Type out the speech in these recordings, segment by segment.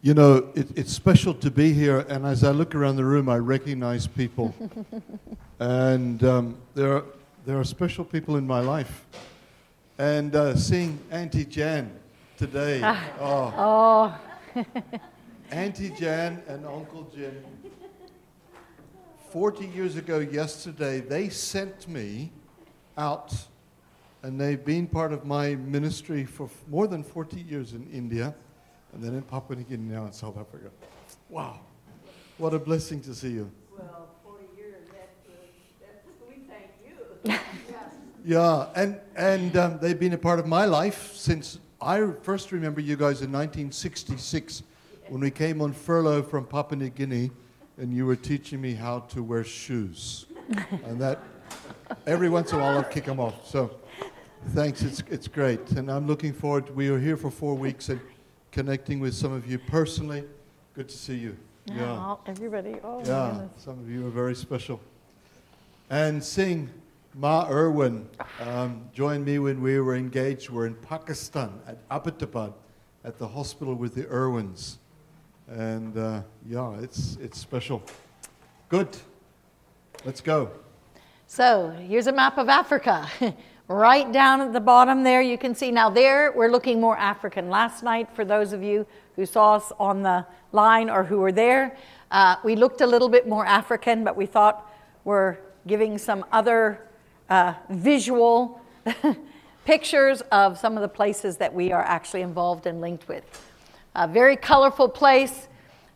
You know, it, it's special to be here, and as I look around the room, I recognize people. and um, there, are, there are special people in my life. And uh, seeing Auntie Jan today. oh. Oh, Auntie Jan and Uncle Jim. 40 years ago, yesterday, they sent me out, and they've been part of my ministry for f- more than 40 years in India, and then in Papua New Guinea, now in South Africa. Wow. What a blessing to see you. Well, 40 years, that's, uh, that's, we thank you. Yeah, and, and um, they've been a part of my life since I first remember you guys in 1966 when we came on furlough from Papua New Guinea and you were teaching me how to wear shoes. and that, every once in a while, I'll kick them off. So thanks, it's, it's great. And I'm looking forward, we are here for four weeks and connecting with some of you personally. Good to see you. Yeah, everybody. Oh, Yeah, some of you are very special. And seeing Ma Irwin um, joined me when we were engaged. We're in Pakistan at Abbottabad at the hospital with the Irwins. And uh, yeah, it's, it's special. Good. Let's go. So here's a map of Africa. right down at the bottom there, you can see. Now, there, we're looking more African. Last night, for those of you who saw us on the line or who were there, uh, we looked a little bit more African, but we thought we're giving some other uh, visual pictures of some of the places that we are actually involved and linked with. A very colorful place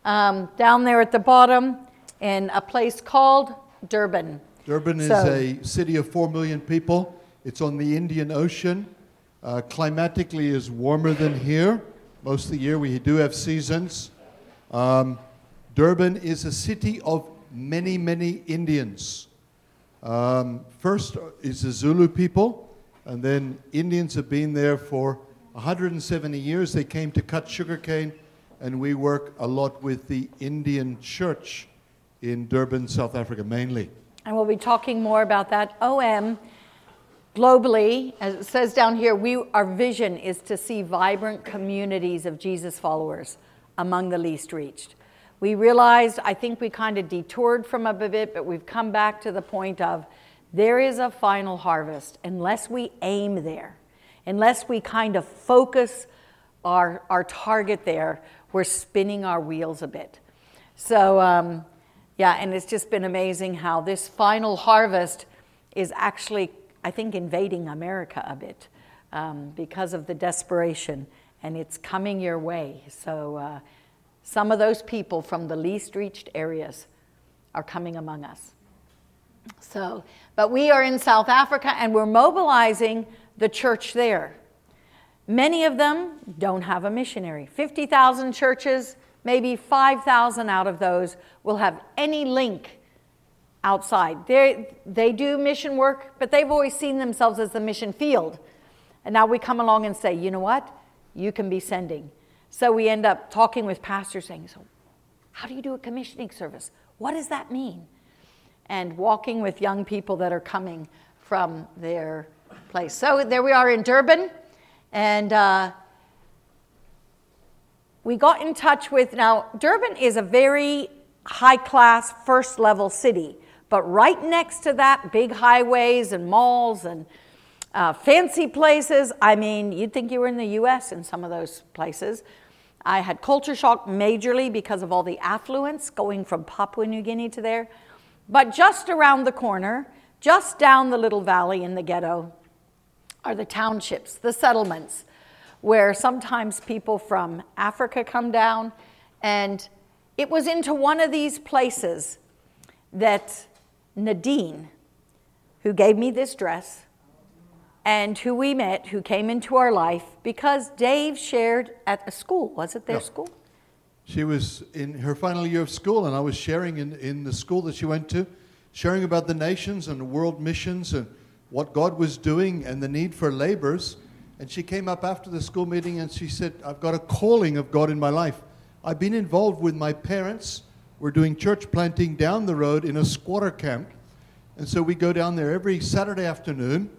um, down there at the bottom in a place called Durban. Durban is a city of 4 million people. It's on the Indian Ocean. Uh, climatically is warmer than here. Most of the year we do have seasons. Um, Durban is a city of many, many Indians. Um, first is the Zulu people, and then Indians have been there for 170 years. They came to cut sugarcane, and we work a lot with the Indian church in Durban, South Africa, mainly. And we'll be talking more about that. OM, globally, as it says down here, we, our vision is to see vibrant communities of Jesus followers among the least reached. We realized, I think we kind of detoured from a bit, but we've come back to the point of there is a final harvest unless we aim there, unless we kind of focus our, our target there, we're spinning our wheels a bit. So, um, yeah, and it's just been amazing how this final harvest is actually, I think, invading America a bit um, because of the desperation, and it's coming your way. So, uh, some of those people from the least reached areas are coming among us. So, but we are in South Africa and we're mobilizing the church there. Many of them don't have a missionary. 50,000 churches, maybe 5,000 out of those will have any link outside. They, they do mission work, but they've always seen themselves as the mission field. And now we come along and say, you know what? You can be sending. So we end up talking with pastors saying, so how do you do a commissioning service? What does that mean? And walking with young people that are coming from their place. So there we are in Durban. And uh, we got in touch with now durban is a very high class first level city but right next to that big highways and malls and uh, fancy places i mean you'd think you were in the us in some of those places i had culture shock majorly because of all the affluence going from papua new guinea to there but just around the corner just down the little valley in the ghetto are the townships, the settlements, where sometimes people from Africa come down. And it was into one of these places that Nadine, who gave me this dress, and who we met, who came into our life, because Dave shared at a school. Was it their school? She was in her final year of school, and I was sharing in, in the school that she went to, sharing about the nations and world missions and what God was doing and the need for laborers. And she came up after the school meeting and she said, I've got a calling of God in my life. I've been involved with my parents. We're doing church planting down the road in a squatter camp. And so we go down there every Saturday afternoon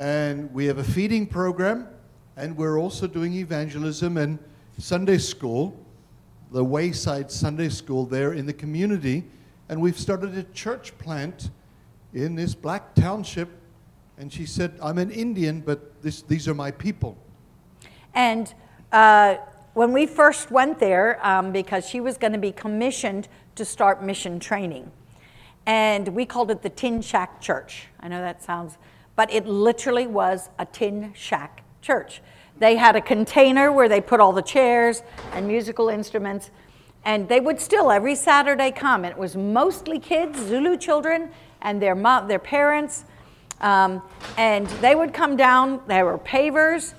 and we have a feeding program and we're also doing evangelism and Sunday school the Wayside Sunday School there in the community. And we've started a church plant in this black township. And she said, I'm an Indian, but this, these are my people. And uh, when we first went there, um, because she was going to be commissioned to start mission training, and we called it the Tin Shack Church. I know that sounds, but it literally was a tin shack church. They had a container where they put all the chairs and musical instruments, and they would still every Saturday come. And it was mostly kids, Zulu children, and their mom, their parents, um, and they would come down. There were pavers,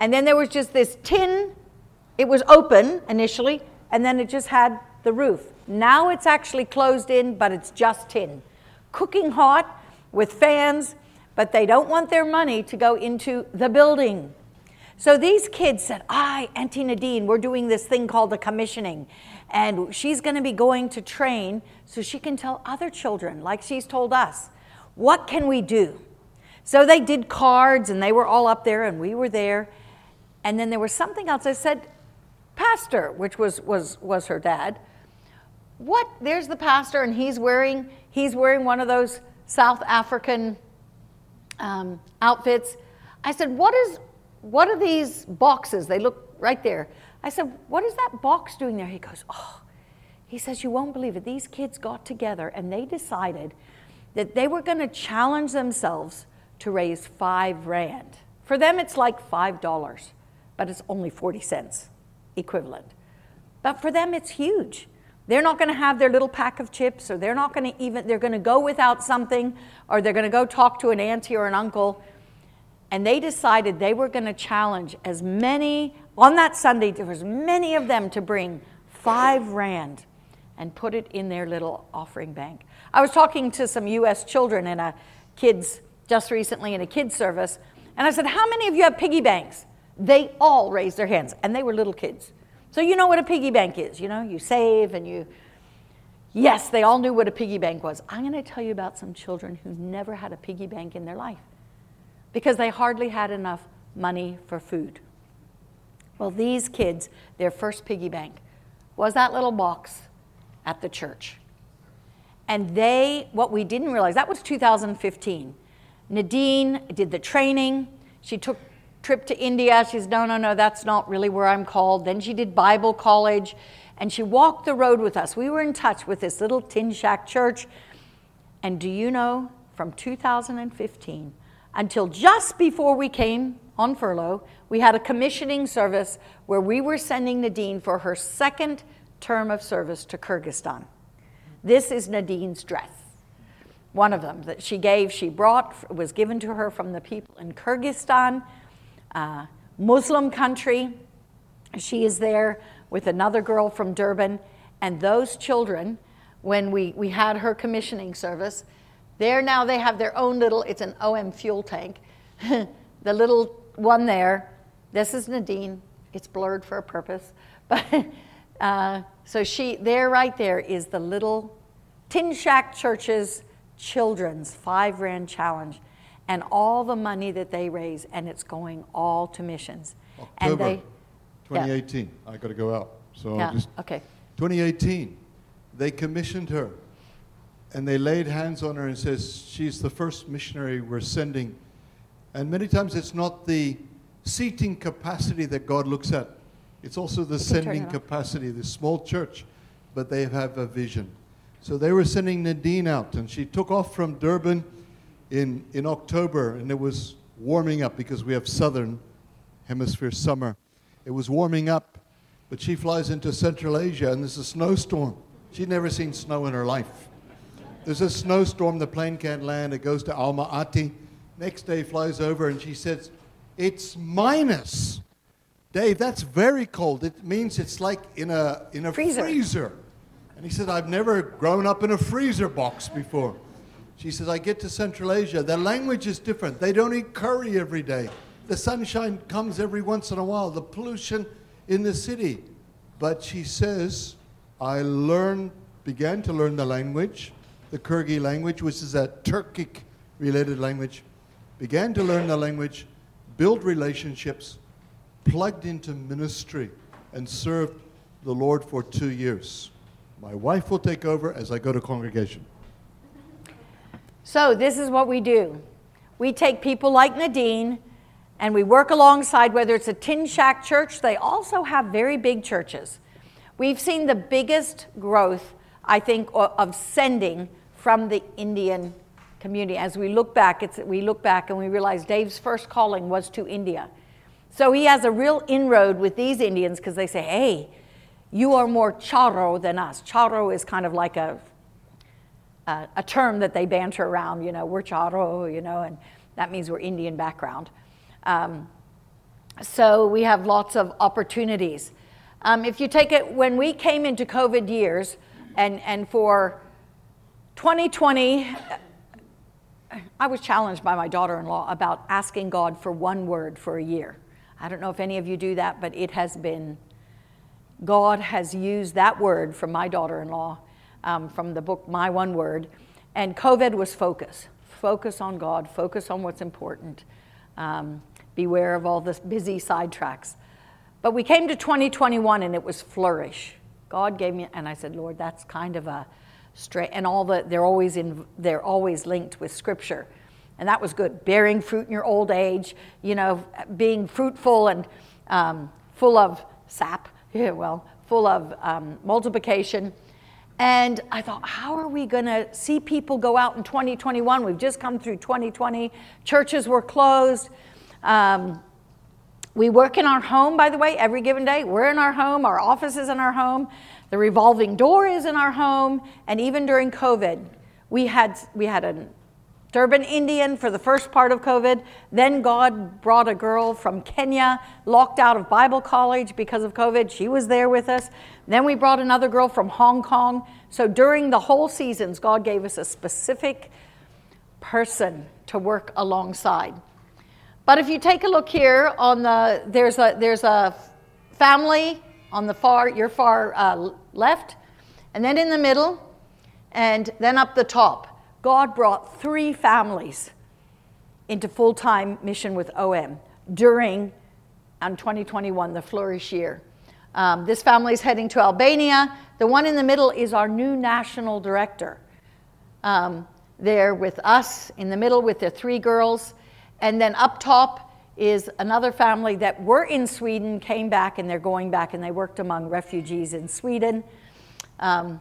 and then there was just this tin. It was open initially, and then it just had the roof. Now it's actually closed in, but it's just tin, cooking hot with fans. But they don't want their money to go into the building. So these kids said, I, Auntie Nadine, we're doing this thing called the commissioning. And she's going to be going to train so she can tell other children, like she's told us, what can we do? So they did cards and they were all up there and we were there. And then there was something else. I said, Pastor, which was, was, was her dad, what? There's the pastor and he's wearing, he's wearing one of those South African um, outfits. I said, what is, what are these boxes? They look right there. I said, What is that box doing there? He goes, Oh, he says, You won't believe it. These kids got together and they decided that they were going to challenge themselves to raise five rand. For them, it's like five dollars, but it's only 40 cents equivalent. But for them, it's huge. They're not going to have their little pack of chips, or they're not going to even, they're going to go without something, or they're going to go talk to an auntie or an uncle and they decided they were going to challenge as many on that sunday there was many of them to bring five rand and put it in their little offering bank i was talking to some us children in a kids just recently in a kids service and i said how many of you have piggy banks they all raised their hands and they were little kids so you know what a piggy bank is you know you save and you yes they all knew what a piggy bank was i'm going to tell you about some children who never had a piggy bank in their life because they hardly had enough money for food. Well, these kids, their first piggy bank was that little box at the church. And they, what we didn't realize, that was 2015. Nadine did the training. She took trip to India. She said, no, no, no, that's not really where I'm called. Then she did Bible college and she walked the road with us. We were in touch with this little tin shack church. And do you know, from 2015 until just before we came on furlough, we had a commissioning service where we were sending Nadine for her second term of service to Kyrgyzstan. This is Nadine's dress. One of them that she gave, she brought, was given to her from the people in Kyrgyzstan, uh, Muslim country. She is there with another girl from Durban. And those children, when we, we had her commissioning service, there now they have their own little, it's an OM fuel tank. the little one there, this is Nadine. It's blurred for a purpose. But uh, so she, there right there is the little Tin Shack Church's children's five rand challenge and all the money that they raise, and it's going all to missions. October and they, 2018. I got to go out. So yeah, just okay. 2018, they commissioned her and they laid hands on her and says she's the first missionary we're sending and many times it's not the seating capacity that god looks at it's also the sending capacity the small church but they have a vision so they were sending nadine out and she took off from durban in, in october and it was warming up because we have southern hemisphere summer it was warming up but she flies into central asia and there's a snowstorm she'd never seen snow in her life there's a snowstorm, the plane can't land, it goes to Alma Ati. Next day flies over and she says, It's minus. Dave, that's very cold. It means it's like in a, in a freezer. freezer. And he said, I've never grown up in a freezer box before. She says, I get to Central Asia. The language is different. They don't eat curry every day. The sunshine comes every once in a while. The pollution in the city. But she says, I learned, began to learn the language the Kyrgyz language, which is a Turkic related language, began to learn the language, build relationships, plugged into ministry, and served the Lord for two years. My wife will take over as I go to congregation. So, this is what we do we take people like Nadine and we work alongside, whether it's a tin shack church, they also have very big churches. We've seen the biggest growth, I think, of sending from the Indian community. As we look back, it's, we look back and we realize Dave's first calling was to India. So he has a real inroad with these Indians because they say, hey, you are more charo than us. Charo is kind of like a, a, a term that they banter around, you know, we're charo, you know, and that means we're Indian background. Um, so we have lots of opportunities. Um, if you take it, when we came into COVID years, and, and for 2020, I was challenged by my daughter in law about asking God for one word for a year. I don't know if any of you do that, but it has been, God has used that word from my daughter in law um, from the book My One Word. And COVID was focus focus on God, focus on what's important, um, beware of all the busy sidetracks. But we came to 2021 and it was flourish. God gave me, and I said, Lord, that's kind of a straight, and all the, they're always in, they're always linked with scripture. And that was good. Bearing fruit in your old age, you know, being fruitful and um, full of sap, yeah, well, full of um, multiplication and I thought, how are we going to see people go out in 2021? We've just come through 2020. Churches were closed. Um, we work in our home, by the way, every given day. We're in our home, our office is in our home, the revolving door is in our home. And even during COVID, we had, we had an Durban Indian for the first part of COVID. Then God brought a girl from Kenya, locked out of Bible college because of COVID. She was there with us. Then we brought another girl from Hong Kong. So during the whole seasons, God gave us a specific person to work alongside. But if you take a look here on the, there's a, there's a family on the far, your far uh, left, and then in the middle, and then up the top. God brought three families into full time mission with OM during um, 2021, the flourish year. Um, this family is heading to Albania. The one in the middle is our new national director. Um, they're with us in the middle with their three girls. And then up top is another family that were in Sweden, came back, and they're going back, and they worked among refugees in Sweden. Um,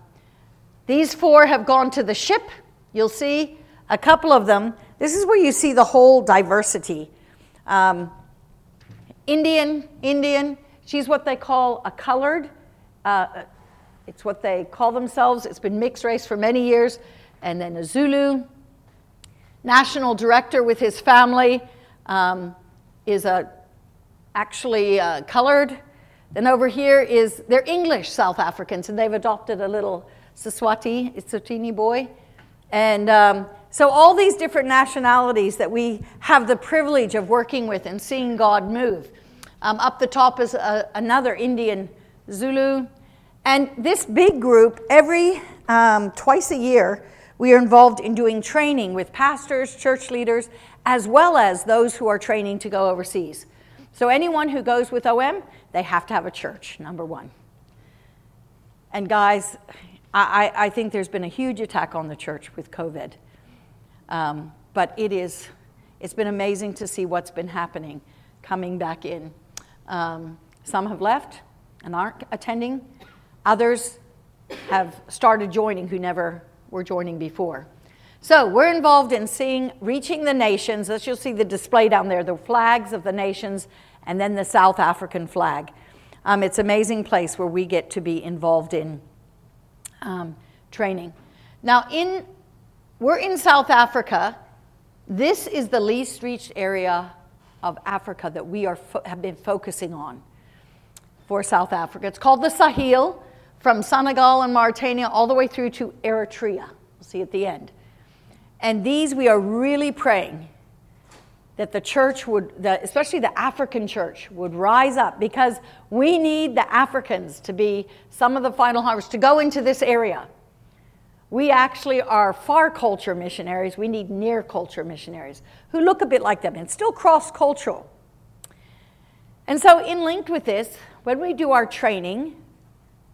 these four have gone to the ship You'll see a couple of them. This is where you see the whole diversity. Um, Indian, Indian, she's what they call a colored. Uh, it's what they call themselves. It's been mixed race for many years. And then a Zulu. National director with his family um, is a, actually uh, colored. Then over here is, they're English South Africans, and they've adopted a little Siswati, Isotini boy. And um, so, all these different nationalities that we have the privilege of working with and seeing God move. Um, up the top is a, another Indian Zulu. And this big group, every um, twice a year, we are involved in doing training with pastors, church leaders, as well as those who are training to go overseas. So, anyone who goes with OM, they have to have a church, number one. And, guys, I, I think there's been a huge attack on the church with COVID. Um, but it is, it's been amazing to see what's been happening coming back in. Um, some have left and aren't attending. Others have started joining who never were joining before. So we're involved in seeing, reaching the nations. As you'll see the display down there, the flags of the nations, and then the South African flag. Um, it's an amazing place where we get to be involved in um, training. Now, in, we're in South Africa. This is the least reached area of Africa that we are fo- have been focusing on for South Africa. It's called the Sahel, from Senegal and Mauritania all the way through to Eritrea. We'll see at the end. And these we are really praying that the church would, that especially the African church, would rise up because we need the Africans to be some of the final harvest, to go into this area. We actually are far culture missionaries. We need near culture missionaries who look a bit like them and still cross cultural. And so, in linked with this, when we do our training,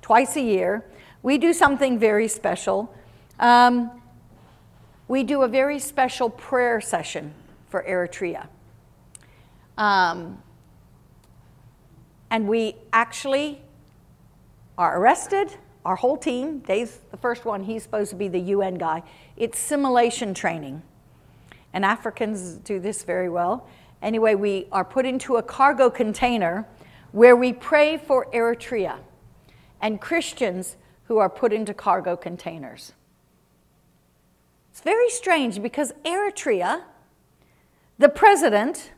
twice a year, we do something very special. Um, we do a very special prayer session for Eritrea. Um, and we actually are arrested, our whole team. Dave's the first one, he's supposed to be the UN guy. It's simulation training. And Africans do this very well. Anyway, we are put into a cargo container where we pray for Eritrea and Christians who are put into cargo containers. It's very strange because Eritrea, the president,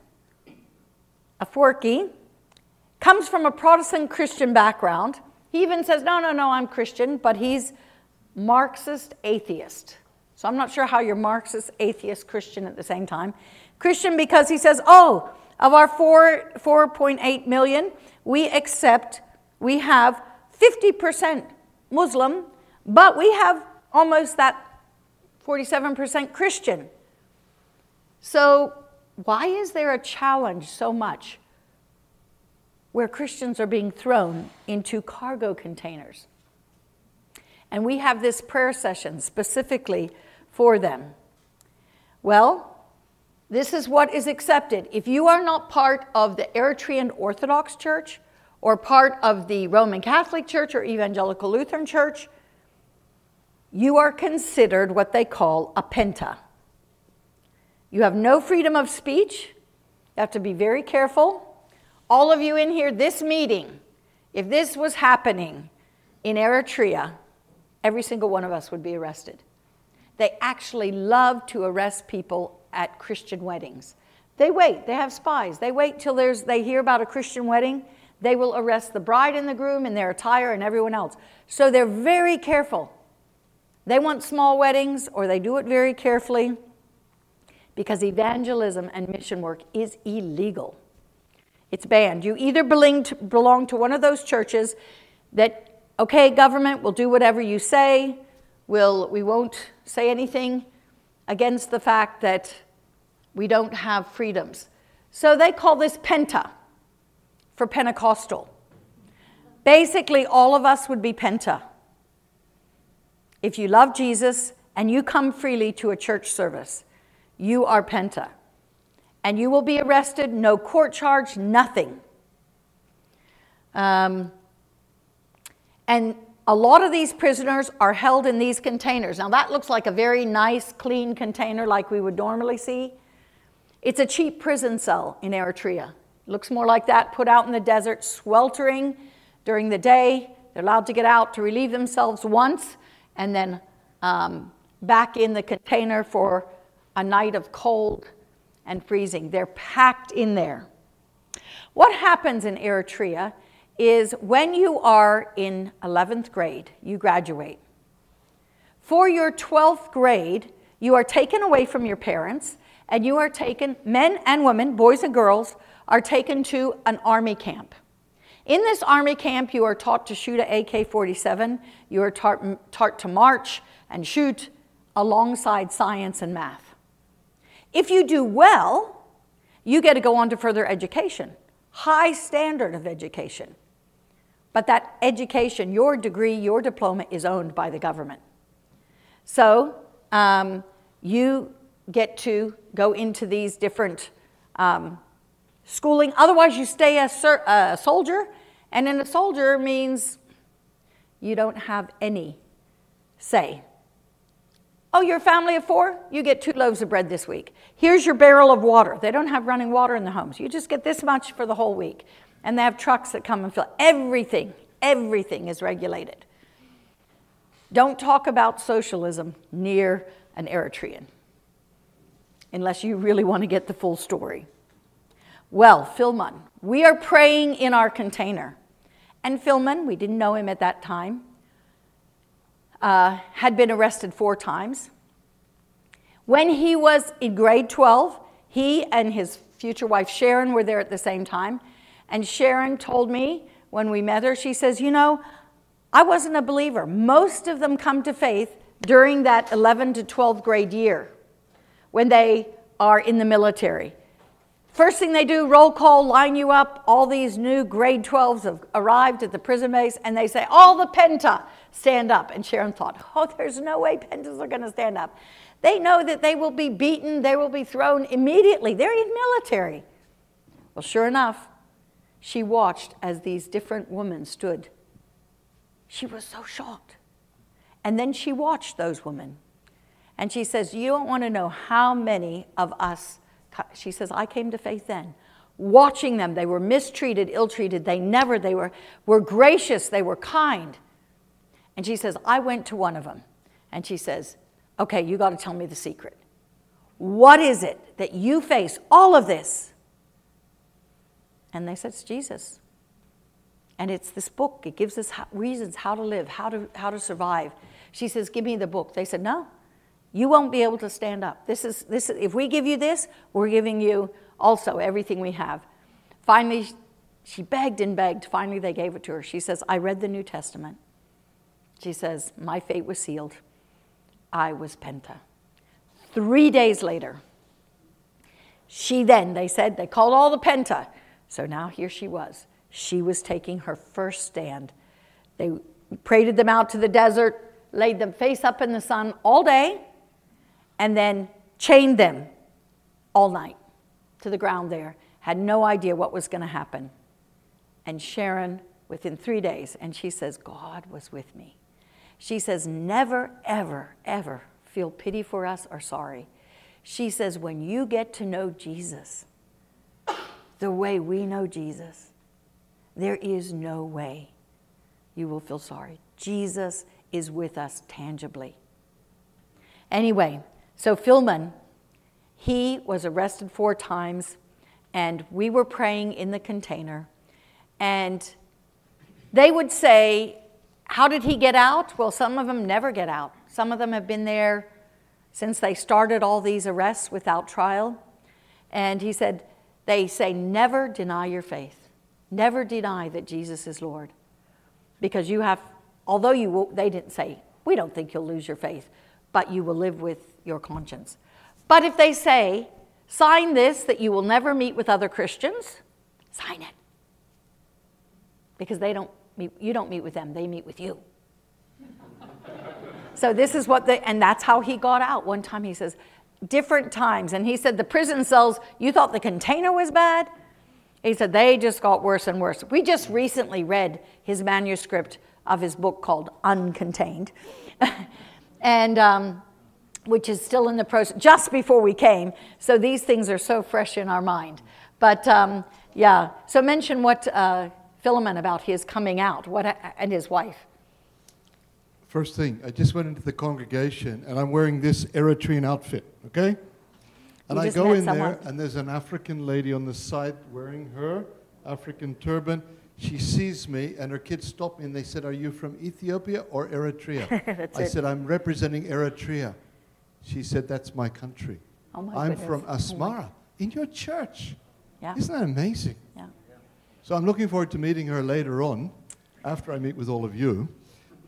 Afwerki, comes from a Protestant Christian background. He even says, No, no, no, I'm Christian, but he's Marxist atheist. So I'm not sure how you're Marxist, atheist, Christian at the same time. Christian because he says, Oh, of our 4, 4.8 million, we accept, we have 50% Muslim, but we have almost that 47% Christian. So, why is there a challenge so much where Christians are being thrown into cargo containers? And we have this prayer session specifically for them. Well, this is what is accepted. If you are not part of the Eritrean Orthodox Church or part of the Roman Catholic Church or Evangelical Lutheran Church, you are considered what they call a penta. You have no freedom of speech. You have to be very careful. All of you in here, this meeting, if this was happening in Eritrea, every single one of us would be arrested. They actually love to arrest people at Christian weddings. They wait, they have spies. They wait till there's, they hear about a Christian wedding. They will arrest the bride and the groom in their attire and everyone else. So they're very careful. They want small weddings or they do it very carefully because evangelism and mission work is illegal. It's banned. You either belong to, one of those churches that, okay, government will do whatever you say, we'll, we won't say anything against the fact that we don't have freedoms. So they call this Penta for Pentecostal. Basically, all of us would be Penta. If you love Jesus and you come freely to a church service, you are Penta. And you will be arrested, no court charge, nothing. Um, and a lot of these prisoners are held in these containers. Now, that looks like a very nice, clean container like we would normally see. It's a cheap prison cell in Eritrea. Looks more like that, put out in the desert, sweltering during the day. They're allowed to get out to relieve themselves once and then um, back in the container for a night of cold and freezing. They're packed in there. What happens in Eritrea is when you are in 11th grade, you graduate. For your 12th grade, you are taken away from your parents and you are taken, men and women, boys and girls, are taken to an army camp. In this army camp, you are taught to shoot an AK 47, you are taught, taught to march and shoot alongside science and math. If you do well, you get to go on to further education, high standard of education. But that education, your degree, your diploma is owned by the government. So um, you get to go into these different um, schooling. Otherwise, you stay a, a soldier, and then a soldier means you don't have any say. Oh, you're a family of four? You get two loaves of bread this week. Here's your barrel of water. They don't have running water in the homes. You just get this much for the whole week and they have trucks that come and fill. Everything, everything is regulated. Don't talk about socialism near an Eritrean unless you really want to get the full story. Well, Philemon, we are praying in our container. And Philemon, we didn't know him at that time, uh, had been arrested four times. When he was in grade 12, he and his future wife Sharon were there at the same time. And Sharon told me when we met her, she says, You know, I wasn't a believer. Most of them come to faith during that 11 to 12th grade year when they are in the military. First thing they do, roll call, line you up. All these new grade 12s have arrived at the prison base, and they say, All the Penta, stand up. And Sharon thought, Oh, there's no way Pentas are going to stand up. They know that they will be beaten, they will be thrown immediately. They're in military. Well, sure enough, she watched as these different women stood. She was so shocked. And then she watched those women. And she says, You don't want to know how many of us she says, I came to faith then. Watching them, they were mistreated, ill treated. They never, they were, were gracious, they were kind. And she says, I went to one of them. And she says, Okay, you got to tell me the secret. What is it that you face all of this? And they said, It's Jesus. And it's this book. It gives us reasons how to live, how to, how to survive. She says, Give me the book. They said, No, you won't be able to stand up. This is, this, if we give you this, we're giving you also everything we have. Finally, she begged and begged. Finally, they gave it to her. She says, I read the New Testament. She says, My fate was sealed. I was Penta. Three days later, she then, they said, they called all the Penta. So now here she was. She was taking her first stand. They paraded them out to the desert, laid them face up in the sun all day, and then chained them all night to the ground there. Had no idea what was going to happen. And Sharon, within three days, and she says, God was with me. She says, never, ever, ever feel pity for us or sorry. She says, when you get to know Jesus the way we know Jesus, there is no way you will feel sorry. Jesus is with us tangibly. Anyway, so Philemon, he was arrested four times, and we were praying in the container. And they would say, How did he get out? Well, some of them never get out. Some of them have been there since they started all these arrests without trial. And he said, They say, Never deny your faith. Never deny that Jesus is Lord. Because you have, although you, will, they didn't say, We don't think you'll lose your faith, but you will live with your conscience. But if they say, sign this that you will never meet with other Christians, sign it. Because they don't meet, you don't meet with them, they meet with you. so this is what they, and that's how he got out. One time he says, different times, and he said, the prison cells, you thought the container was bad? He said, they just got worse and worse. We just recently read his manuscript of his book called Uncontained. and um, which is still in the process, just before we came. So these things are so fresh in our mind. But um, yeah, so mention what uh, Philemon about his coming out what, and his wife. First thing, I just went into the congregation and I'm wearing this Eritrean outfit, okay? And I go in someone. there and there's an African lady on the side wearing her African turban. She sees me and her kids stop me and they said, Are you from Ethiopia or Eritrea? I it. said, I'm representing Eritrea. She said, That's my country. Oh my I'm goodness. from oh Asmara, oh in your church. Yeah. Isn't that amazing? Yeah. So I'm looking forward to meeting her later on, after I meet with all of you.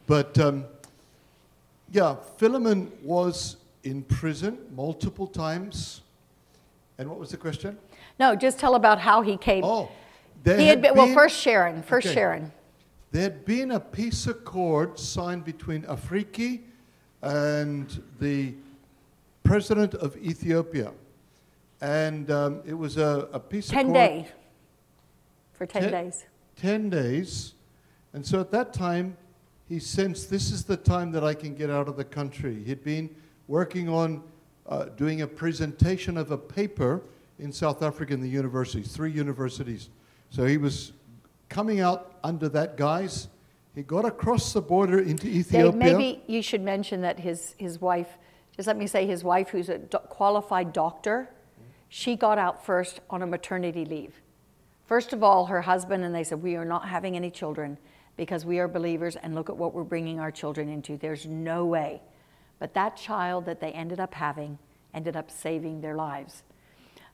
But um, yeah, Philemon was in prison multiple times. And what was the question? No, just tell about how he came. Oh, he had been, been, well, first Sharon, first okay. Sharon. There had been a peace accord signed between Afwerki and the president of Ethiopia. And um, it was a, a piece 10 of. 10 days. For 10 ten, days. 10 days. And so at that time, he sensed this is the time that I can get out of the country. He'd been working on uh, doing a presentation of a paper in South Africa in the universities, three universities. So he was coming out under that guise. He got across the border into Ethiopia. Dave, maybe you should mention that his, his wife just let me say his wife, who's a do- qualified doctor, she got out first on a maternity leave. First of all, her husband and they said, We are not having any children because we are believers and look at what we're bringing our children into. There's no way. But that child that they ended up having ended up saving their lives.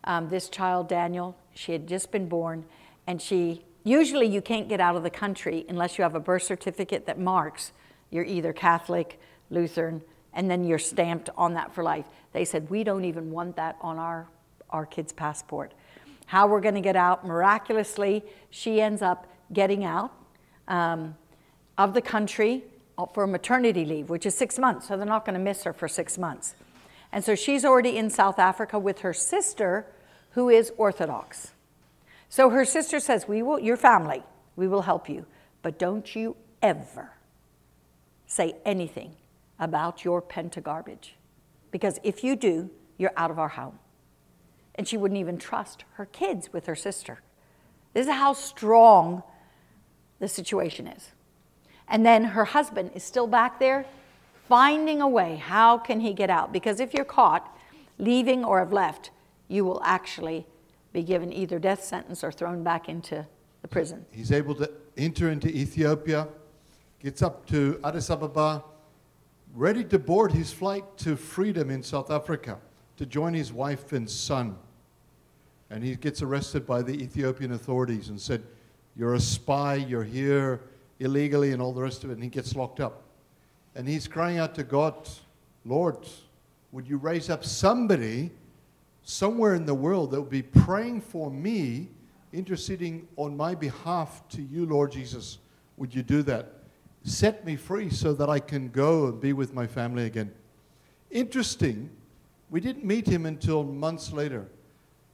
Um, this child, Daniel, she had just been born, and she usually you can't get out of the country unless you have a birth certificate that marks you're either Catholic, Lutheran, and then you're stamped on that for life. They said, We don't even want that on our, our kid's passport. How we're going to get out. Miraculously, she ends up getting out um, of the country for maternity leave, which is six months, so they're not going to miss her for six months. And so she's already in South Africa with her sister, who is Orthodox. So her sister says, We will, your family, we will help you, but don't you ever say anything about your penta garbage. Because if you do, you're out of our home. And she wouldn't even trust her kids with her sister. This is how strong the situation is. And then her husband is still back there finding a way. How can he get out? Because if you're caught leaving or have left, you will actually be given either death sentence or thrown back into the prison. He's able to enter into Ethiopia, gets up to Addis Ababa, ready to board his flight to freedom in South Africa to join his wife and son. And he gets arrested by the Ethiopian authorities and said, You're a spy, you're here illegally, and all the rest of it. And he gets locked up. And he's crying out to God, Lord, would you raise up somebody somewhere in the world that will be praying for me, interceding on my behalf to you, Lord Jesus? Would you do that? Set me free so that I can go and be with my family again. Interesting, we didn't meet him until months later,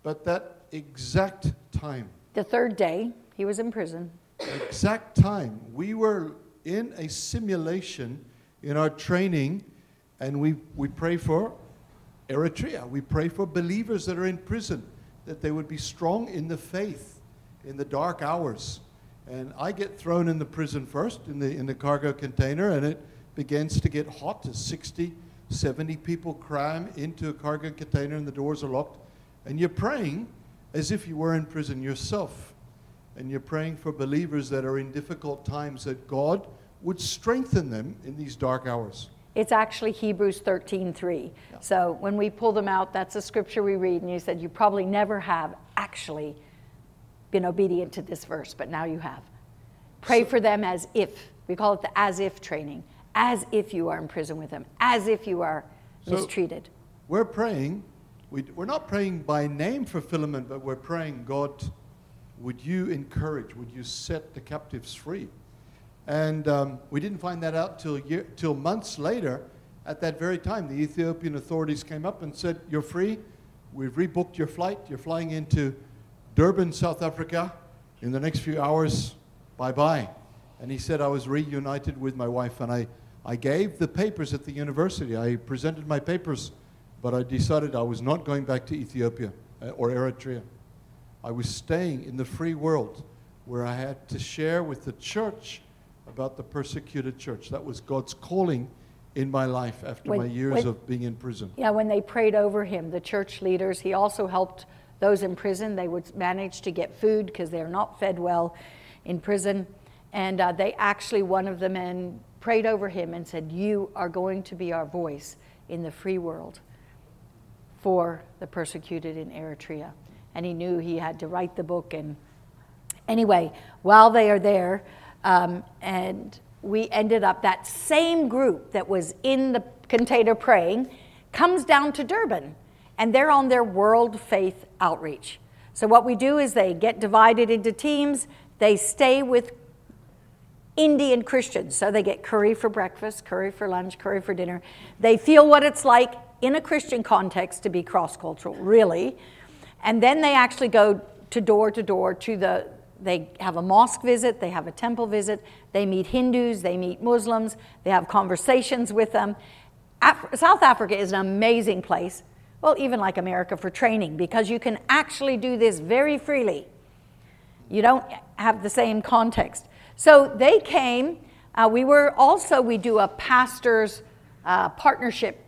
but that exact time, The third day, he was in prison. exact time, we were in a simulation in our training, and we, we pray for Eritrea. We pray for believers that are in prison, that they would be strong in the faith in the dark hours. And I get thrown in the prison first, in the, in the cargo container, and it begins to get hot to 60, 70 people cram into a cargo container and the doors are locked. And you're praying as if you were in prison yourself. And you're praying for believers that are in difficult times that God would strengthen them in these dark hours. It's actually Hebrews 13:3. So when we pull them out, that's a scripture we read, and you said you probably never have actually been obedient to this verse, but now you have. Pray for them as if. We call it the as if training. As if you are in prison with them, as if you are So- mistreated. We're praying, we, we're not praying by name for Philemon, but we're praying, God, would you encourage, would you set the captives free? And um, we didn't find that out till, year, till months later. At that very time, the Ethiopian authorities came up and said, You're free. We've rebooked your flight. You're flying into Durban, South Africa in the next few hours. Bye bye. And he said, I was reunited with my wife, and I, I gave the papers at the university. I presented my papers, but I decided I was not going back to Ethiopia uh, or Eritrea. I was staying in the free world where I had to share with the church about the persecuted church. That was God's calling in my life after When- my years when- of being in prison. Yeah, when they prayed over him, the church leaders, he also helped those in prison. They would manage to get food because they're not fed well in prison. And uh, they actually, one of the men prayed over him and said, You are going to be our voice in the free world for the persecuted in Eritrea. And he knew he had to write the book. And anyway, while they are there, um, and we ended up, that same group that was in the container praying comes down to Durban, and they're on their World Faith Outreach. So, what we do is they get divided into teams, they stay with Indian Christians. So they get curry for breakfast, curry for lunch, curry for dinner. They feel what it's like in a Christian context to be cross cultural, really. And then they actually go to door to door to the, they have a mosque visit, they have a temple visit, they meet Hindus, they meet Muslims, they have conversations with them. Af- South Africa is an amazing place, well, even like America for training, because you can actually do this very freely. You don't have the same context. So they came. Uh, we were also, we do a pastor's uh, partnership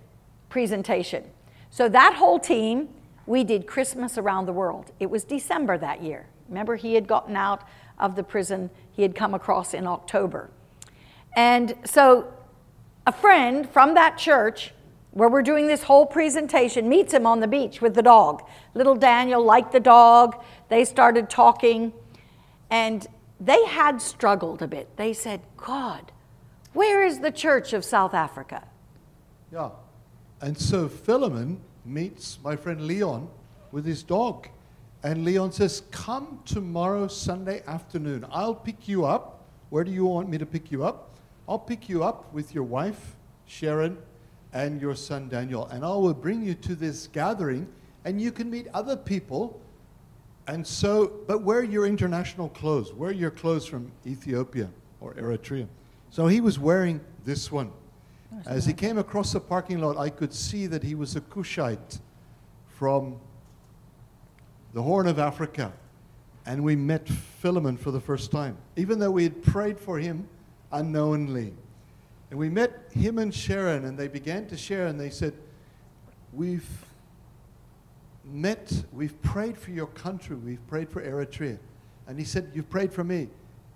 presentation. So that whole team, we did Christmas around the world. It was December that year. Remember, he had gotten out of the prison, he had come across in October. And so a friend from that church where we're doing this whole presentation meets him on the beach with the dog. Little Daniel liked the dog. They started talking, and they had struggled a bit. They said, God, where is the church of South Africa? Yeah. And so Philemon meets my friend Leon with his dog. And Leon says, Come tomorrow, Sunday afternoon. I'll pick you up. Where do you want me to pick you up? I'll pick you up with your wife, Sharon, and your son, Daniel. And I will bring you to this gathering, and you can meet other people. And so, but wear your international clothes. Wear your clothes from Ethiopia or Eritrea. So he was wearing this one. As he came across the parking lot, I could see that he was a Cushite from the Horn of Africa. And we met Philemon for the first time, even though we had prayed for him unknowingly. And we met him and Sharon, and they began to share, and they said, We've met, we've prayed for your country, we've prayed for Eritrea. And he said, You've prayed for me.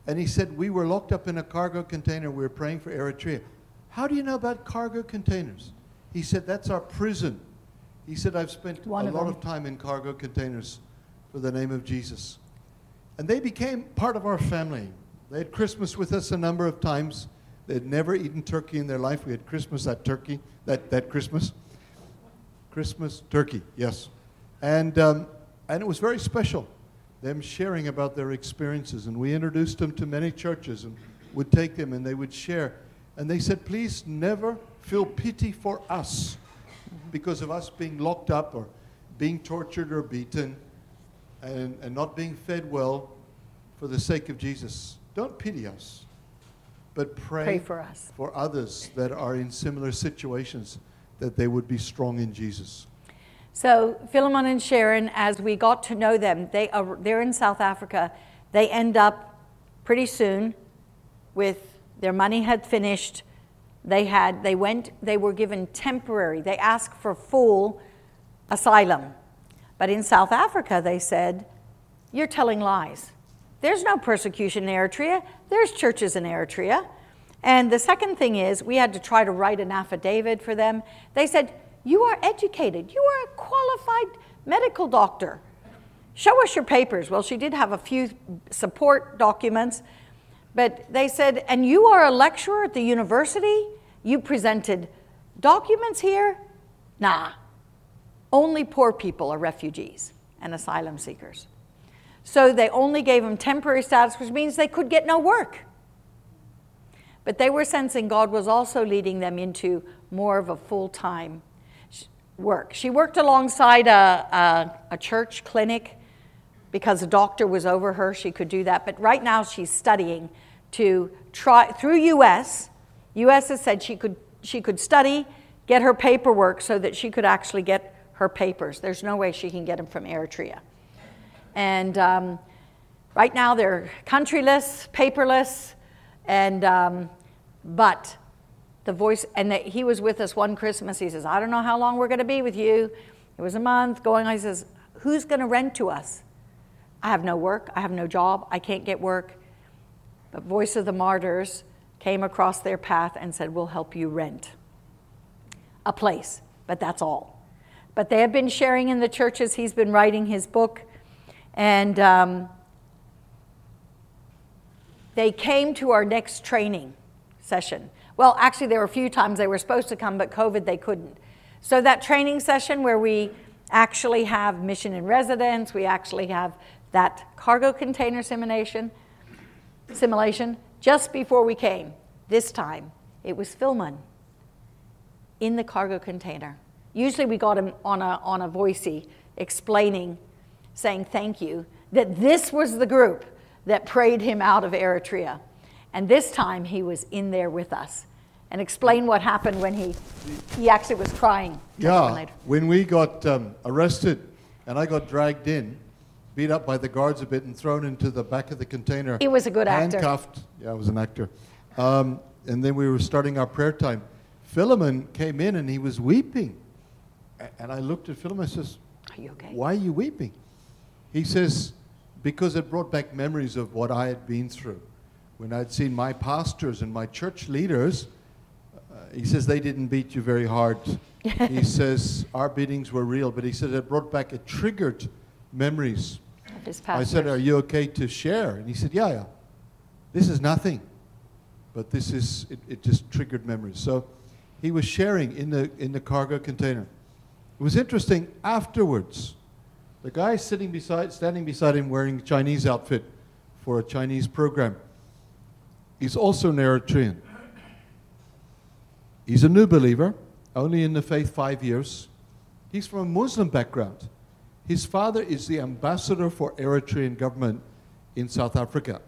And he said, We were locked up in a cargo container, we were praying for Eritrea. How do you know about cargo containers? He said, That's our prison. He said, I've spent One a of lot them. of time in cargo containers for the name of Jesus. And they became part of our family. They had Christmas with us a number of times. They had never eaten turkey in their life. We had Christmas that turkey, that, that Christmas. Christmas turkey, yes. And, um, and it was very special, them sharing about their experiences. And we introduced them to many churches and would take them and they would share. And they said, please never feel pity for us because of us being locked up or being tortured or beaten and, and not being fed well for the sake of Jesus. Don't pity us, but pray, Pray for us. for others that are in similar situations that they would be strong in Jesus. So Philemon and Sharon, as we got to know them, they are they're in South Africa. They end up pretty soon with their money had finished. They had they went they were given temporary. They asked for full asylum. But in South Africa they said, "You're telling lies. There's no persecution in Eritrea. There's churches in Eritrea." And the second thing is, we had to try to write an affidavit for them. They said, You are educated. You are a qualified medical doctor. Show us your papers. Well, she did have a few support documents, but they said, And you are a lecturer at the university? You presented documents here? Nah. Only poor people are refugees and asylum seekers. So they only gave them temporary status, which means they could get no work. But they were sensing God was also leading them into more of a full time work. She worked alongside a, a, a, church clinic because a doctor was over her. She could do that. But right now she's studying to try through US. US has said she could, she could study, get her paperwork so that she could actually get her papers. There's no way she can get them from Eritrea. And um, right now they're countryless, paperless, and um, but the voice and that he was with us one christmas. He says i don't know how long we're going to be with you. It was a month going on. He says who's going to rent to us? I have no work. I have no job. I can't get work. But voice of the martyrs came across their path and said we'll help you rent a place. But that's all. But they have been sharing in the churches. He's been writing his book. And um, they came to our next training session. Well, actually, there were a few times they were supposed to come, but COVID, they couldn't. So, that training session where we actually have mission in residence, we actually have that cargo container simulation, simulation just before we came. This time, it was Philemon in the cargo container. Usually, we got him on a, on a voicey explaining, saying thank you, that this was the group that prayed him out of Eritrea. And this time he was in there with us and explain what happened when he, he actually was crying. Yeah, when we got um, arrested and I got dragged in, beat up by the guards a bit and thrown into the back of the container. He was a good actor. Handcuffed. Yeah, I was an actor. Um, and then we were starting our prayer time. Philemon came in and he was weeping. And I looked at Philemon and says, Are you okay? Why are you weeping? He says, Because it brought back memories of what I had been through. When I'd seen my pastors and my church leaders, uh, he says, they didn't beat you very hard. he says, our beatings were real, but he said it brought back, it triggered memories. His I said. Are you okay to share? And he said, Yeah, yeah. This is nothing. But this is, it, it just triggered memories. So he was sharing in the, in the cargo container. It was interesting afterwards. The guy sitting beside, standing beside him wearing a Chinese outfit for a Chinese program. He's also an Eritrean. He's a new believer, only in the faith five years. He's from a Muslim background. His father is the ambassador for Eritrean government in South Africa.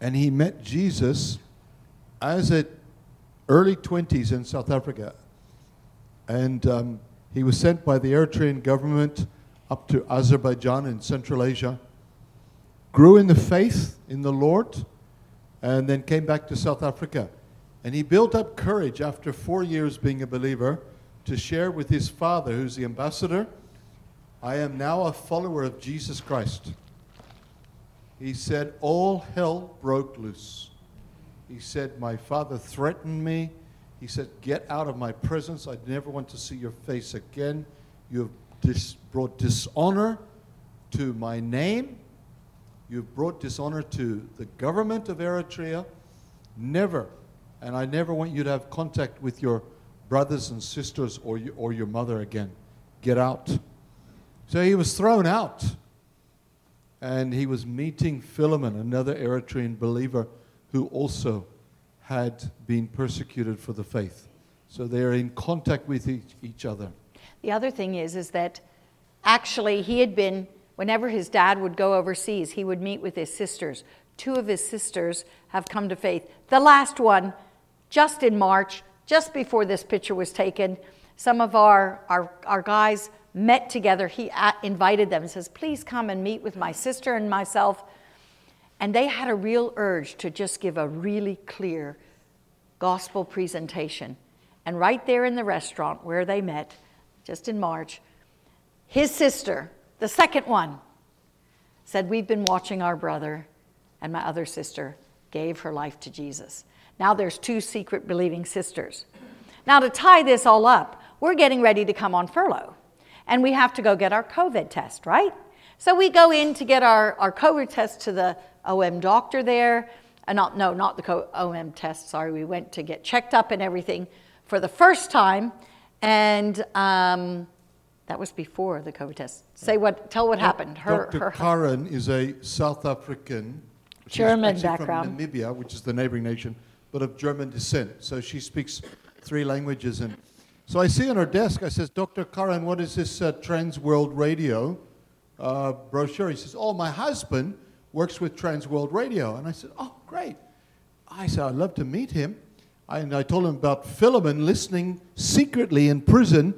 And he met Jesus as at early 20s in South Africa. And um, he was sent by the Eritrean government up to Azerbaijan in Central Asia, grew in the faith in the Lord, and then came back to South Africa. And he built up courage after four years being a believer to share with his father, who's the ambassador, I am now a follower of Jesus Christ. He said, All hell broke loose. He said, My father threatened me. He said, Get out of my presence. I never want to see your face again. You have dis- brought dishonor to my name. You've brought dishonor to the government of Eritrea. Never. And I never want you to have contact with your brothers and sisters or, you, or your mother again. Get out. So he was thrown out. And he was meeting Philemon, another Eritrean believer who also had been persecuted for the faith. So they're in contact with each, each other. The other thing is, is that actually he had been, whenever his dad would go overseas, he would meet with his sisters. Two of his sisters have come to faith. The last one, just in March, just before this picture was taken, some of our, our, our guys met together. He invited them and says, Please come and meet with my sister and myself. And they had a real urge to just give a really clear gospel presentation. And right there in the restaurant where they met, just in March, his sister, the second one, said, We've been watching our brother, and my other sister gave her life to Jesus. Now there's two secret believing sisters. Now, to tie this all up, we're getting ready to come on furlough, and we have to go get our COVID test, right? So we go in to get our, our COVID test to the OM doctor there. Uh, not, no, not the OM test, sorry. We went to get checked up and everything for the first time. And um, that was before the COVID test. Say what, tell what happened. Her, Dr. Her, Karen is a South African. German background. From Namibia, which is the neighboring nation, but of German descent. So she speaks three languages. And so I see on her desk, I says, Dr. Karen, what is this uh, Trans World Radio uh, brochure? He says, Oh, my husband works with Trans World Radio. And I said, Oh, great. I said, I'd love to meet him. I, and I told him about Philemon listening secretly in prison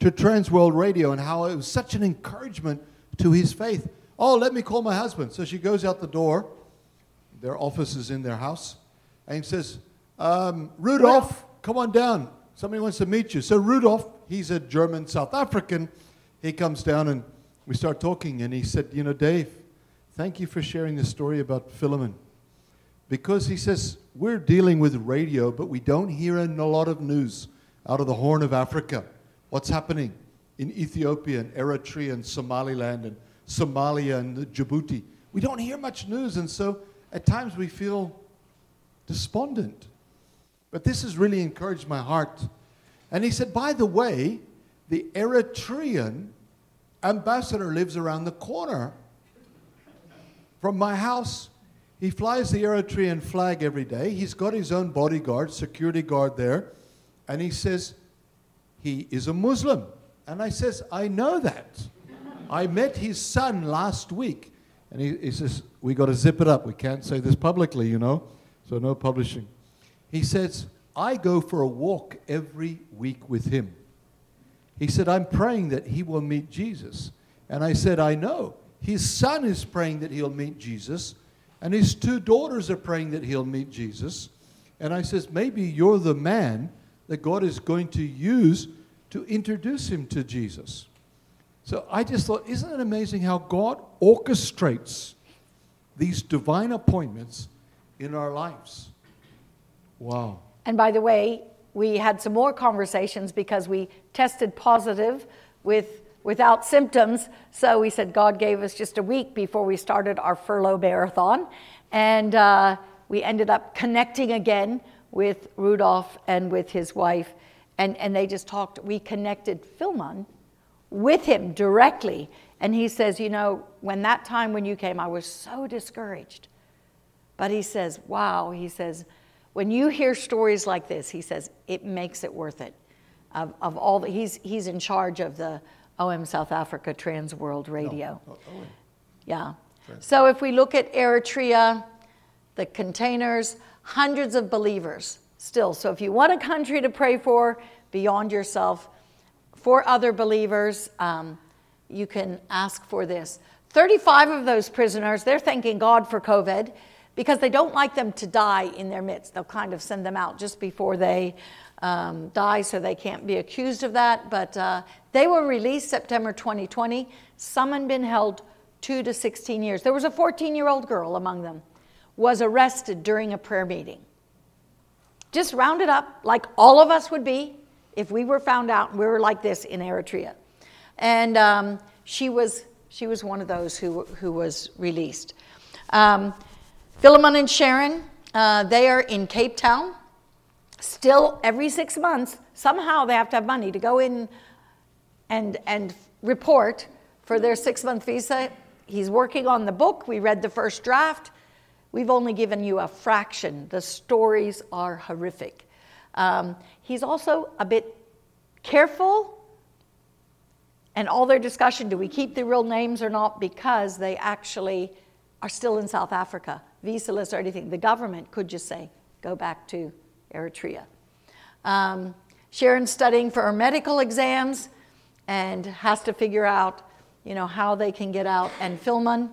to Trans World Radio and how it was such an encouragement to his faith. Oh, let me call my husband. So she goes out the door. Their office is in their house. And he says, um, come on down. Somebody wants to meet you. So Rudolph, he's a German South African. He comes down and we start talking. And he said, You know, Dave, Thank you for sharing the story about Philemon. Because he says, we're dealing with radio, but we don't hear a lot of news out of the Horn of Africa. What's happening in Ethiopia and Eritrea and Somaliland and Somalia and Djibouti? We don't hear much news, and so at times we feel despondent. But this has really encouraged my heart. And he said, by the way, the Eritrean ambassador lives around the corner from my house, he flies the Eritrean flag every day. He's got his own bodyguard, security guard there. And he says, he is a Muslim. And I says, I know that. I met his son last week. And he, he says, we got to zip it up. We can't say this publicly, you know. So no publishing. He says, I go for a walk every week with him. He said, I'm praying that he will meet Jesus. And I said, I know. His son is praying that he'll meet Jesus, and his two daughters are praying that he'll meet Jesus. And I says, maybe you're the man that God is going to use to introduce him to Jesus. So I just thought, isn't it amazing how God orchestrates these divine appointments in our lives? Wow. And by the way, we had some more conversations because we tested positive with without symptoms. So we said God gave us just a week before we started our furlough marathon. And uh, we ended up connecting again with Rudolph and with his wife. And, and they just talked. We connected Philemon with him directly. And he says, You know, when that time when you came, I was so discouraged. But he says, Wow, he says, when you hear stories like this, he says, it makes it worth it. Of, of all the, he's, he's in charge of the OM South Africa Trans World Radio. No. Oh, oh, Yeah. So if we look at Eritrea, the containers, hundreds of believers still. So if you want a country to pray for beyond yourself, for other believers, um, you can ask for this. 35 of those prisoners, they're thanking God for COVID because they don't like them to die in their midst. They'll kind of send them out just before they um, die so they can't be accused of that. But uh, they were released September 2020. Some had been held two to 16 years. There was a 14 year old girl among them, was arrested during a prayer meeting. Just rounded up like all of us would be if we were found out we were like this in Eritrea. And um, she, was, she was one of those who, who was released. Um, Philemon and Sharon, uh, they are in Cape Town. Still, every six months, somehow they have to have money to go in and, and report for their six month visa. He's working on the book. We read the first draft. We've only given you a fraction. The stories are horrific. Um, he's also a bit careful. And all their discussion do we keep the real names or not? Because they actually are still in South Africa, visaless or anything. The government could just say, go back to Eritrea. Um, Sharon's studying for her medical exams and has to figure out, you know, how they can get out. And Philemon,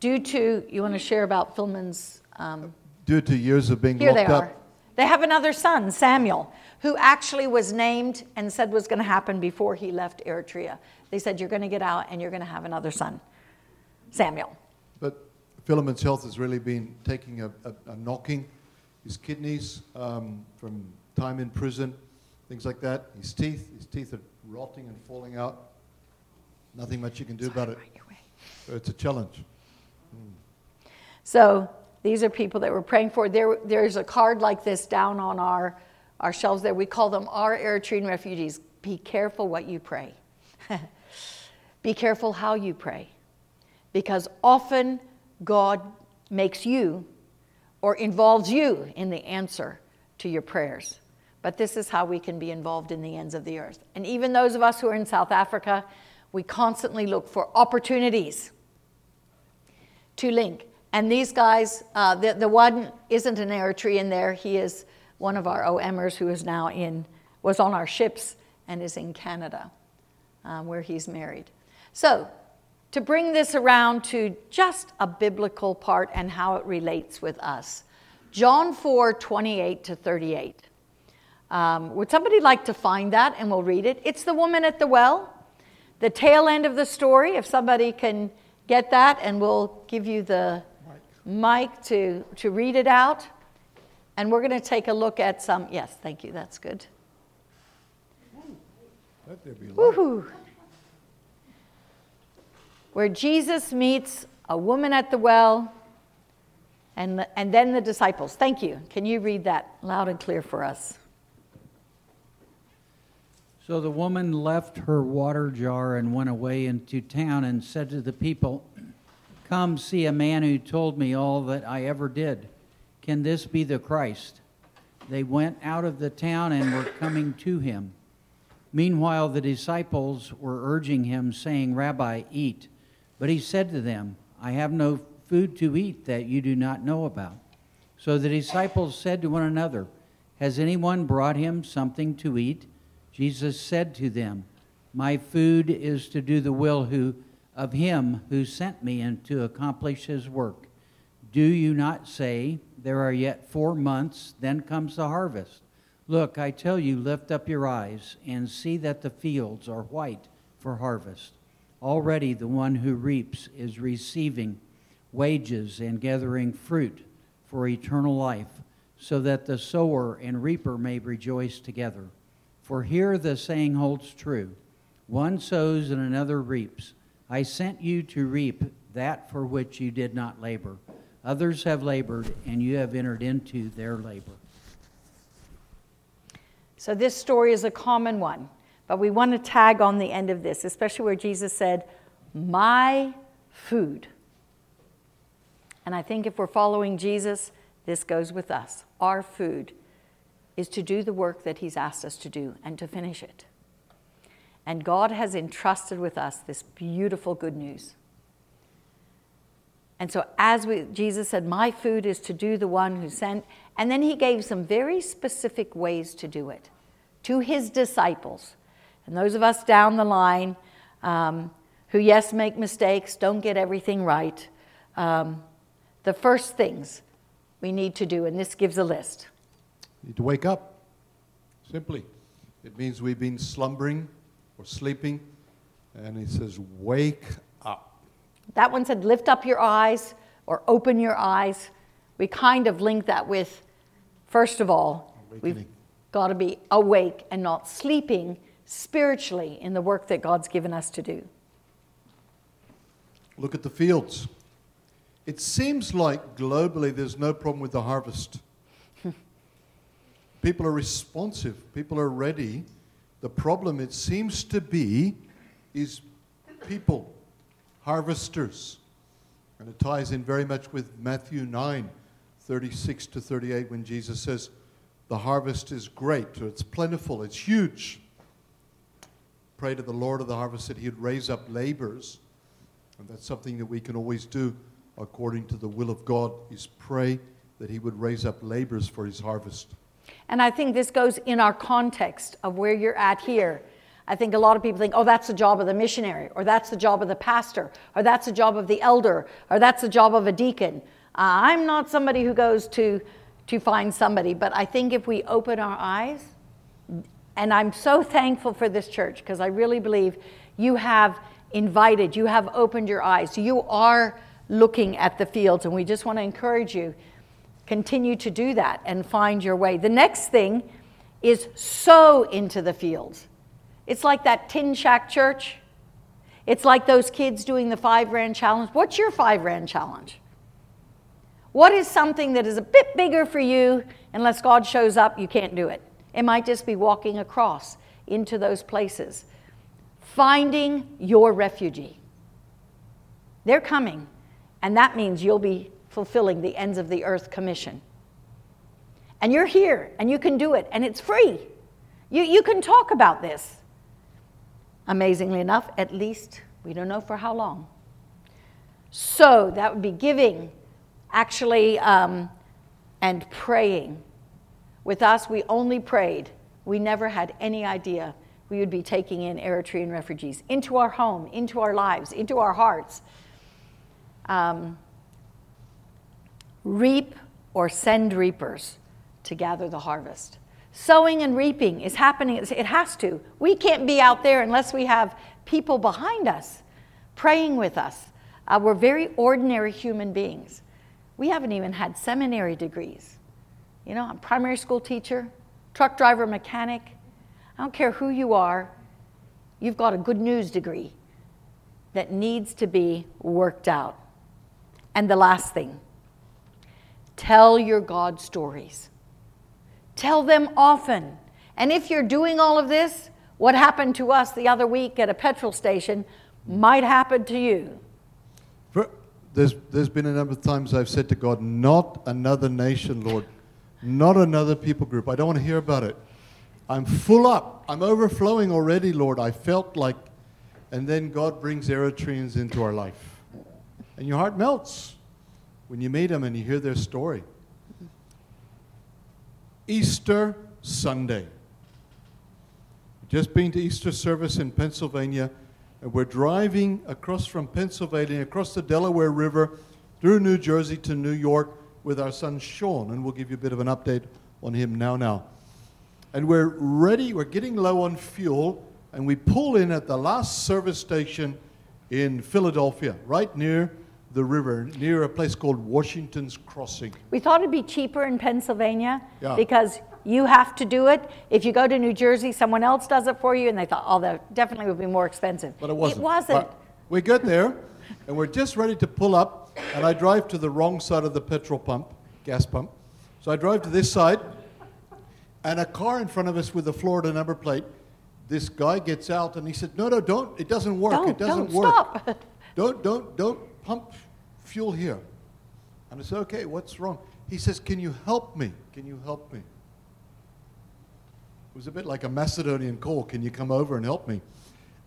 due to, you want to share about Philemon's. Um, Due to years of being here locked they up. are. They have another son, Samuel, who actually was named and said was going to happen before he left Eritrea. They said, You're going to get out and you're going to have another son, Samuel. But Philemon's health has really been taking a, a, a knocking. His kidneys um, from time in prison, things like that. His teeth, his teeth are rotting and falling out. Nothing much you can do about it. It's a challenge. So these are people that we're praying for. There, there's a card like this down on our, our shelves there. We call them our Eritrean refugees. Be careful what you pray. Be careful how you pray. Because often God makes you or involves you in the answer to your prayers. But this is how we can be involved in the ends of the earth. And even those of us who are in South Africa, we constantly look for opportunities to link. And these guys, uh, the, the one isn't an Eritrean there. He is one of our OMers who is now in, was on our ships and is in Canada, um, where he's married. So, to bring this around to just a biblical part and how it relates with us. John 4 28 to 38. Um, would somebody like to find that and we'll read it? It's the woman at the well, the tail end of the story. If somebody can get that, and we'll give you the mic to, to read it out. And we're going to take a look at some. Yes, thank you. That's good. Let there be light. Woohoo! Where Jesus meets a woman at the well and, and then the disciples. Thank you. Can you read that loud and clear for us? So the woman left her water jar and went away into town and said to the people, Come see a man who told me all that I ever did. Can this be the Christ? They went out of the town and were coming to him. Meanwhile, the disciples were urging him, saying, Rabbi, eat. But he said to them, I have no food to eat that you do not know about. So the disciples said to one another, Has anyone brought him something to eat? Jesus said to them, My food is to do the will who, of him who sent me and to accomplish his work. Do you not say, There are yet four months, then comes the harvest? Look, I tell you, lift up your eyes and see that the fields are white for harvest. Already the one who reaps is receiving wages and gathering fruit for eternal life, so that the sower and reaper may rejoice together. For here the saying holds true one sows and another reaps. I sent you to reap that for which you did not labor. Others have labored, and you have entered into their labor. So, this story is a common one, but we want to tag on the end of this, especially where Jesus said, My food. And I think if we're following Jesus, this goes with us. Our food is to do the work that He's asked us to do and to finish it. And God has entrusted with us this beautiful good news. And so, as we, Jesus said, My food is to do the one who sent, and then he gave some very specific ways to do it to his disciples. And those of us down the line um, who, yes, make mistakes, don't get everything right, um, the first things we need to do, and this gives a list. You need to wake up. Simply. It means we've been slumbering or sleeping. And he says, Wake up. That one said, lift up your eyes or open your eyes. We kind of link that with, first of all, we've got to be awake and not sleeping spiritually in the work that God's given us to do. Look at the fields. It seems like globally there's no problem with the harvest. people are responsive, people are ready. The problem, it seems to be, is people, harvesters. And it ties in very much with Matthew 9 36 to 38 when Jesus says, The harvest is great, it's plentiful, it's huge. Pray to the Lord of the harvest that He'd raise up laborers. And that's something that we can always do according to the will of God is pray that he would raise up laborers for his harvest. And I think this goes in our context of where you're at here. I think a lot of people think, oh, that's the job of the missionary, or that's the job of the pastor, or that's the job of the elder, or that's the job of a deacon. Uh, I'm not somebody who goes to, to find somebody, but I think if we open our eyes, and I'm so thankful for this church because I really believe you have invited, you have opened your eyes, you are looking at the fields, and we just want to encourage you continue to do that and find your way. The next thing is sow into the fields. It's like that Tin Shack church. It's like those kids doing the five rand challenge. What's your five rand challenge? What is something that is a bit bigger for you? Unless God shows up, you can't do it. It might just be walking across into those places, finding your refugee. They're coming, and that means you'll be fulfilling the ends of the earth commission. And you're here, and you can do it, and it's free. You, you can talk about this. Amazingly enough, at least we don't know for how long. So that would be giving, actually, um, and praying. With us, we only prayed. We never had any idea we would be taking in Eritrean refugees into our home, into our lives, into our hearts. Um, reap or send reapers to gather the harvest. Sowing and reaping is happening, it has to. We can't be out there unless we have people behind us praying with us. Uh, we're very ordinary human beings. We haven't even had seminary degrees. You know, I'm primary school teacher, truck driver, mechanic. I don't care who you are, you've got a good news degree that needs to be worked out. And the last thing tell your God stories. Tell them often. And if you're doing all of this, what happened to us the other week at a petrol station might happen to you. For, there's, there's been a number of times I've said to God, not another nation, Lord, not another people group. I don't want to hear about it. I'm full up. I'm overflowing already, Lord. I felt like, and then God brings Eritreans into our life. And your heart melts when you meet them and you hear their story. Easter Sunday. Just been to Easter service in Pennsylvania, and we're driving across from Pennsylvania, across the Delaware River, through New Jersey to New York with our son Sean, and we'll give you a bit of an update on him now. Now, and we're ready. We're getting low on fuel, and we pull in at the last service station in Philadelphia, right near the river, near a place called Washington's Crossing. We thought it'd be cheaper in Pennsylvania Yeah. because you have to do it. If you go to New Jersey, someone else does it for you, and they thought, oh, that definitely would be more expensive. But it wasn't. It wasn't. But we get there, and we're just ready to pull up, and I drive to the wrong side of the petrol pump, gas pump. So I drive to this side, and a car in front of us with a Florida number plate this guy gets out and he said, No, no, don't. It doesn't work. Don't, it doesn't don't work. stop. Don't, don't, don't pump fuel here. And I said, Okay, what's wrong? He says, Can you help me? Can you help me? It was a bit like a Macedonian call. Can you come over and help me?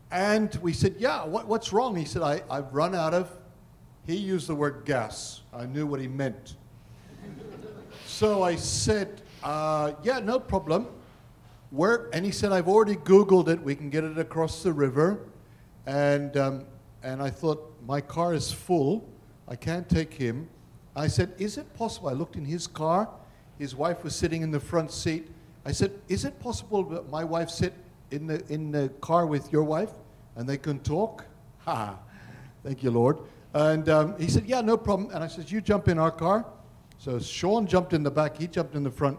And we said, Yeah, what, what's wrong? He said, I, I've run out of. He used the word gas. I knew what he meant. so I said, uh, Yeah, no problem. Where? And he said, I've already Googled it. We can get it across the river. And, um, and I thought, my car is full. I can't take him. I said, Is it possible? I looked in his car. His wife was sitting in the front seat. I said, Is it possible that my wife sit in the, in the car with your wife and they can talk? Ha! Thank you, Lord. And um, he said, Yeah, no problem. And I said, You jump in our car. So Sean jumped in the back, he jumped in the front.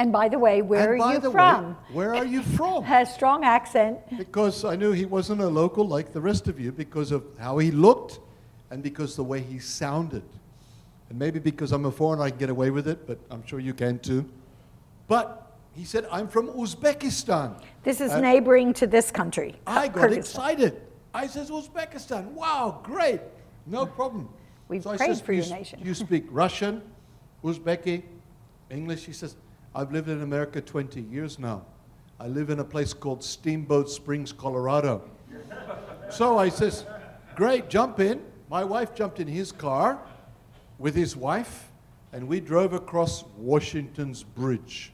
And by the way, where and are you from? Way, where are you from? Has strong accent. because I knew he wasn't a local like the rest of you because of how he looked and because the way he sounded. And maybe because I'm a foreigner, I can get away with it, but I'm sure you can too. But he said, I'm from Uzbekistan. This is Uh, neighboring to this country. I got Kyrgyzstan. excited. I says, Uzbekistan. Wow, great. No problem. We've I prayed says, for "You your nation." You speak Russian, Uzbeki, English? He says, I've lived in America 20 years now. I live in a place called Steamboat Springs, Colorado. so I says, great, jump in. My wife jumped in his car with his wife, and we drove across Washington's bridge.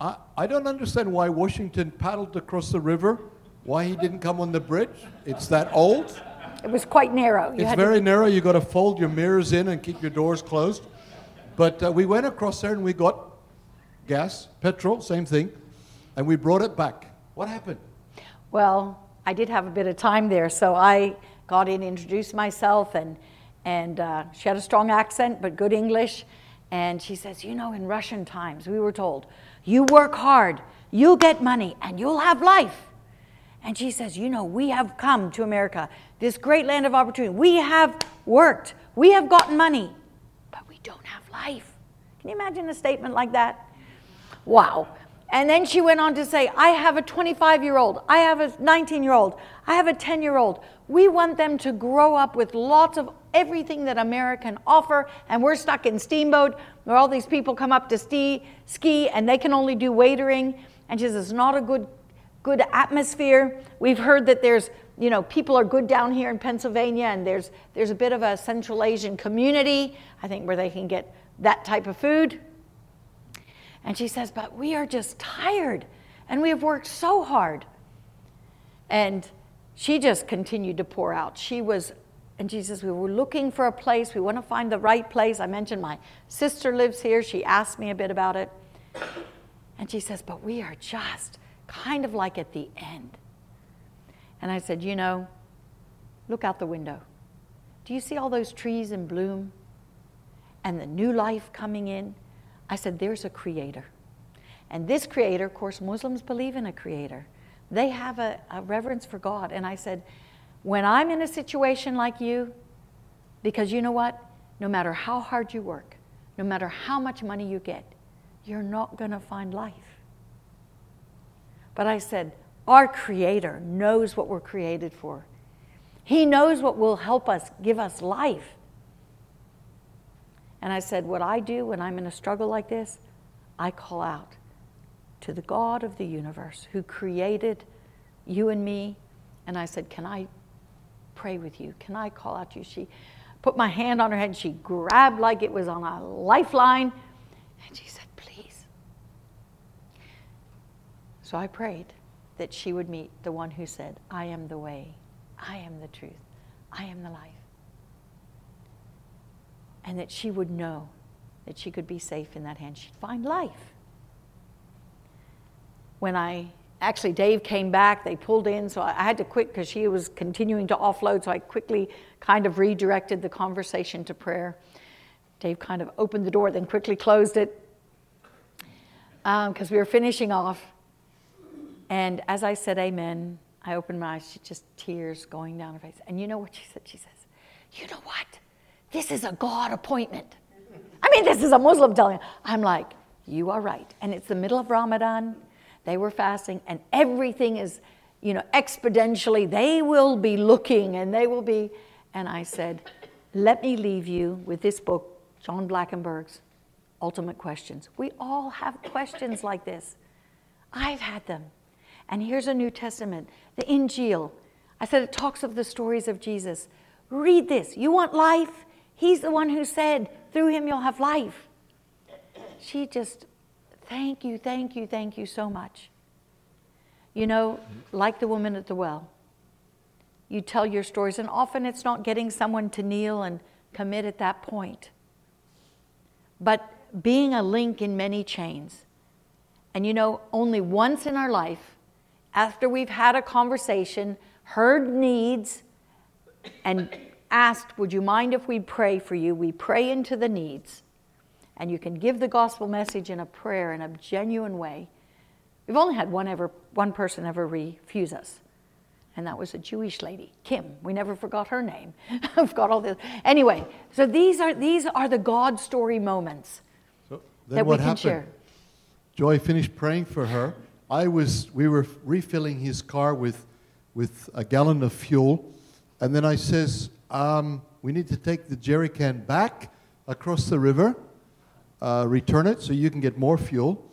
I, I don't understand why Washington paddled across the river, why he didn't come on the bridge. It's that old. It was quite narrow. You It's had to- very narrow. You've got to fold your mirrors in and keep your doors closed. But uh, we went across there and we got gas, petrol, same thing, and we brought it back. What happened? Well, I did have a bit of time there, so I got in, introduced myself, and and uh, she had a strong accent but good English. And she says, you know, in Russian times, we were told, you work hard, you'll get money, and you'll have life. And she says, you know, we have come to America, this great land of opportunity. We have worked, we have gotten money, but we don't have life. Can you imagine a statement like that? Wow. And then she went on to say, I have a 25 year old, I have a 19 year old, I have a 10 year old. We want them to grow up with lots of everything that America can offer, and we're stuck in Steamboat where all these people come up to ski, ski and they can only do waitering. And she says, it's not a good, good atmosphere. We've heard that there's, you know, people are good down here in Pennsylvania, and there's, there's a bit of a Central Asian community, I think, where they can get that type of food. And she says, But we are just tired and we have worked so hard. And she just continued to pour out. She was, and she says, We were looking for a place. We want to find the right place. I mentioned my sister lives here. She asked me a bit about it. And she says, But we are just kind of like at the end. And I said, You know, look out the window. Do you see all those trees in bloom and the new life coming in? I said, There's a creator. And this creator, of course, Muslims believe in a creator. They have a, a, reverence for God. And I said, When I'm in a situation like you, because you know what? No matter how hard you work, no matter how much money you get, you're not going to find life. But I said, Our creator knows what we're created for. He knows what will help us, give us life. And I said, What I do when I'm in a struggle like this, I call out to the God of the universe who created you and me. And I said, Can I pray with you? Can I call out to you? She put my hand on her head and she grabbed like it was on a lifeline. And she said, Please. So I prayed that she would meet the one who said, I am the way, I am the truth, I am the life and that she would know that she could be safe in that hand. She'd find life. When I actually, Dave came back, they pulled in, so I had to quit because she was continuing to offload, so I quickly kind of redirected the conversation to prayer. Dave kind of opened the door, then quickly closed it because um, we were finishing off. And as I said, Amen, I opened my eyes, she just tears going down her face. And you know what she said? She says, You know what? This is a God appointment. I mean, this is a Muslim telling. I'm like, you are right. And it's the middle of Ramadan. They were fasting, and everything is, you know, exponentially. They will be looking and they will be. And I said, let me leave you with this book, John Blackenberg's Ultimate Questions. We all have questions like this. I've had them. And here's a New Testament, the Injil. I said it talks of the stories of Jesus. Read this. You want life? He's the one who said, through him you'll have life. She just, thank you, thank you, thank you so much. You know, like the woman at the well, you tell your stories, and often it's not getting someone to kneel and commit at that point, but being a link in many chains. And you know, only once in our life, after we've had a conversation, heard needs, and asked, Would you mind if we pray for you? We pray into the needs. And you can give the gospel message in a prayer in a genuine way. We've only had one, ever, one person ever refuse us, and that was a Jewish lady, Kim. We never forgot her name. I've got all this. Anyway, so these are, these are the God story moments So that we can share. Joy finished praying for her. I was, we were refilling his car with, with a gallon of fuel. And then I says, um, we need to take the jerry can back across the river, uh, return it so you can get more fuel.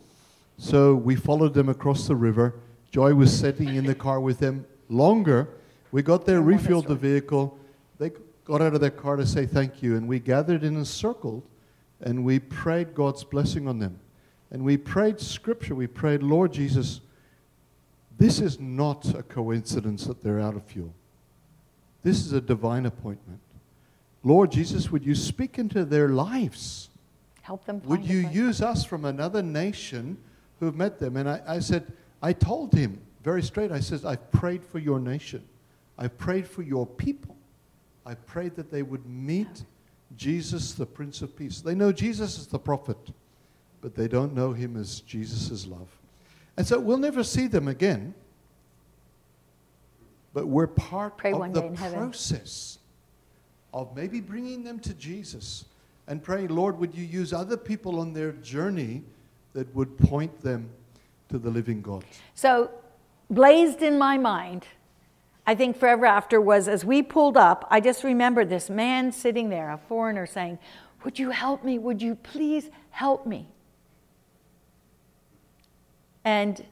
So we followed them across the river. Joy was sitting in the car with them longer. We got there, refueled the vehicle. They got out of their car to say thank you. And we gathered in a circle and we prayed God's blessing on them. And we prayed scripture. We prayed, Lord Jesus, this is not a coincidence that they're out of fuel. This is a divine appointment. Lord Jesus, would you speak into their lives? Help them Would you use us from another nation who've met them? And I, I said, I told him very straight, I said, I've prayed for your nation. I've prayed for your people. I prayed that they would meet Jesus, the Prince of Peace. They know Jesus is the prophet, but they don't know him as Jesus' love. And so we'll never see them again, but we're part Pray of the day in heaven. process of maybe bringing them to Jesus and praying, Lord, would you use other people on their journey that would point them to the living God? So, blazed in my mind, I think forever after was as we pulled up, I just remember this man sitting there, a foreigner, saying, Would you help me? Would you please help me? And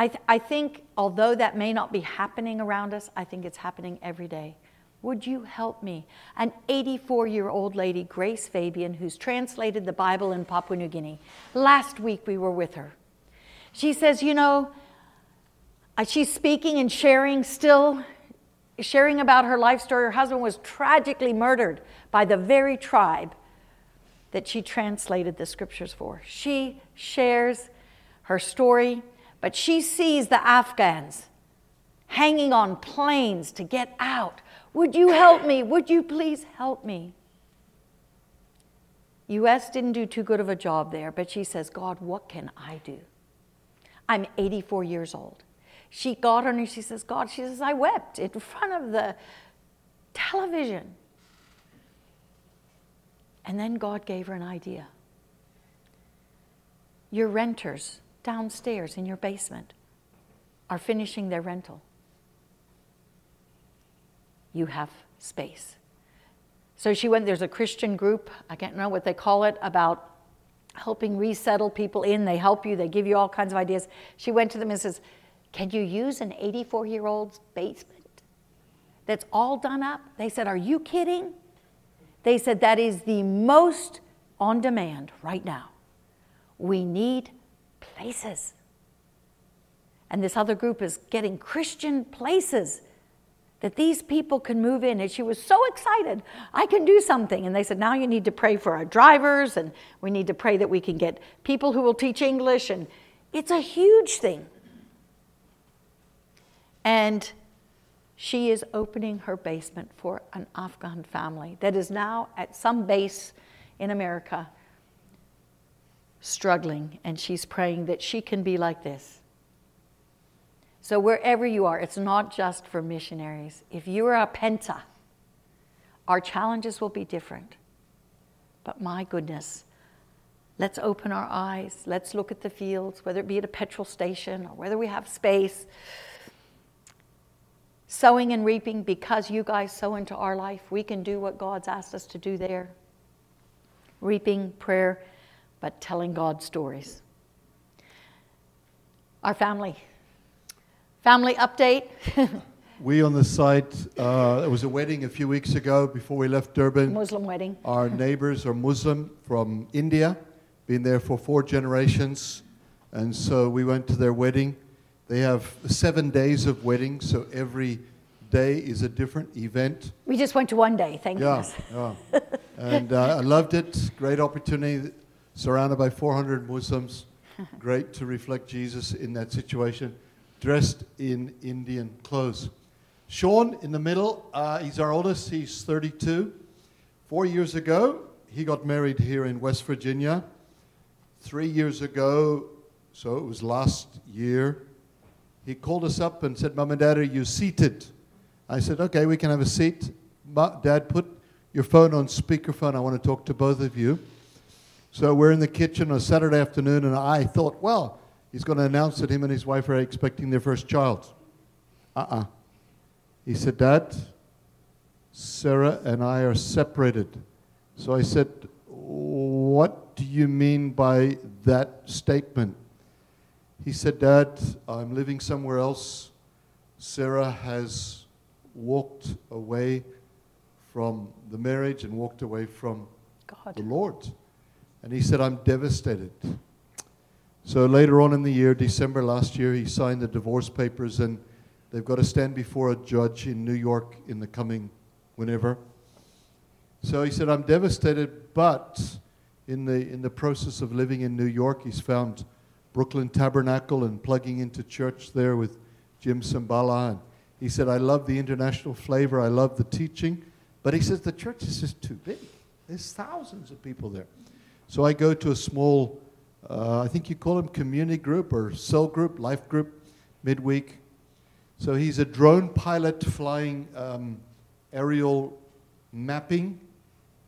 I, th- I think, although that may not be happening around us, I think it's happening every day. Would you help me? An 84 year old lady, Grace Fabian, who's translated the Bible in Papua New Guinea. Last week we were with her. She says, You know, uh, she's speaking and sharing still, sharing about her life story. Her husband was tragically murdered by the very tribe that she translated the scriptures for. She shares her story, but she sees the Afghans hanging on planes to get out. Would you help me? Would you please help me? US didn't do too good of a job there, but she says, God, what can I do? I'm 84 years old. She got on and she says, God, she says, I wept in front of the television. And then God gave her an idea. Your renters downstairs in your basement are finishing their rental. You have space. So she went, there's a Christian group, I can't know what they call it, about helping resettle people in. They help you, they give you all kinds of ideas. She went to them and says, Can you use an 84 year old's basement that's all done up? They said, Are you kidding? They said, That is the most on demand right now. We need places. And this other group is getting Christian places that these people can move in. And she was so excited, I can do something. And they said, now you need to pray for our drivers, and we need to pray that we can get people who will teach English. And it's a huge thing. And she is opening her basement for an Afghan family that is now at some base in America struggling. And she's praying that she can be like this. So, wherever you are, it's not just for missionaries. If you are a penta, our challenges will be different. But my goodness, Let's open our eyes. Let's look at the fields, whether it be at a petrol station or whether we have space. Sowing and reaping, because you guys sow into our life, we can do what God's asked us to do there. Reaping, prayer, but telling God stories. Our family. Family update. We on the site, uh, there was a wedding a few weeks ago before we left Durban. Muslim wedding. Our neighbors are Muslim from India, been there for four generations. And so we went to their wedding. They have seven days of wedding, so every day is a different event. We just went to one day, thank Yeah, goodness. yeah. And uh, I loved it. Great opportunity, surrounded by 400 Muslims. Great to reflect Jesus in that situation, dressed in Indian clothes. Sean in the middle, uh, he's our oldest, he's 32. Four years ago, he got married here in West Virginia. Three years ago, so it was last year, he called us up and said, Mom and Dad, are you seated? I said, okay, we can have a seat. Ma- Dad, put your phone on speakerphone. I want to talk to both of you. So we're in the kitchen on a Saturday afternoon, and I thought, well, he's going to announce that him and his wife are expecting their first child. Uh uh He said, Dad, Sarah and I are separated. So I said, What do you mean by that statement? He said, Dad, I'm living somewhere else. Sarah has walked away from the marriage and walked away from God. the Lord. And he said, I'm devastated. So later on in the year, December last year, he signed the divorce papers and they've got to stand before a judge in New York in the coming whenever. So he said, I'm devastated, but in the, in the process of living in New York, he's found Brooklyn Tabernacle and plugging into church there with Jim Cymbala. And he said, I love the international flavor, I love the teaching, but he says the church is just too big. There's thousands of people there. So I go to a small, uh, I think you call them community group or cell group, life group, midweek. So he's a drone pilot flying um, aerial mapping.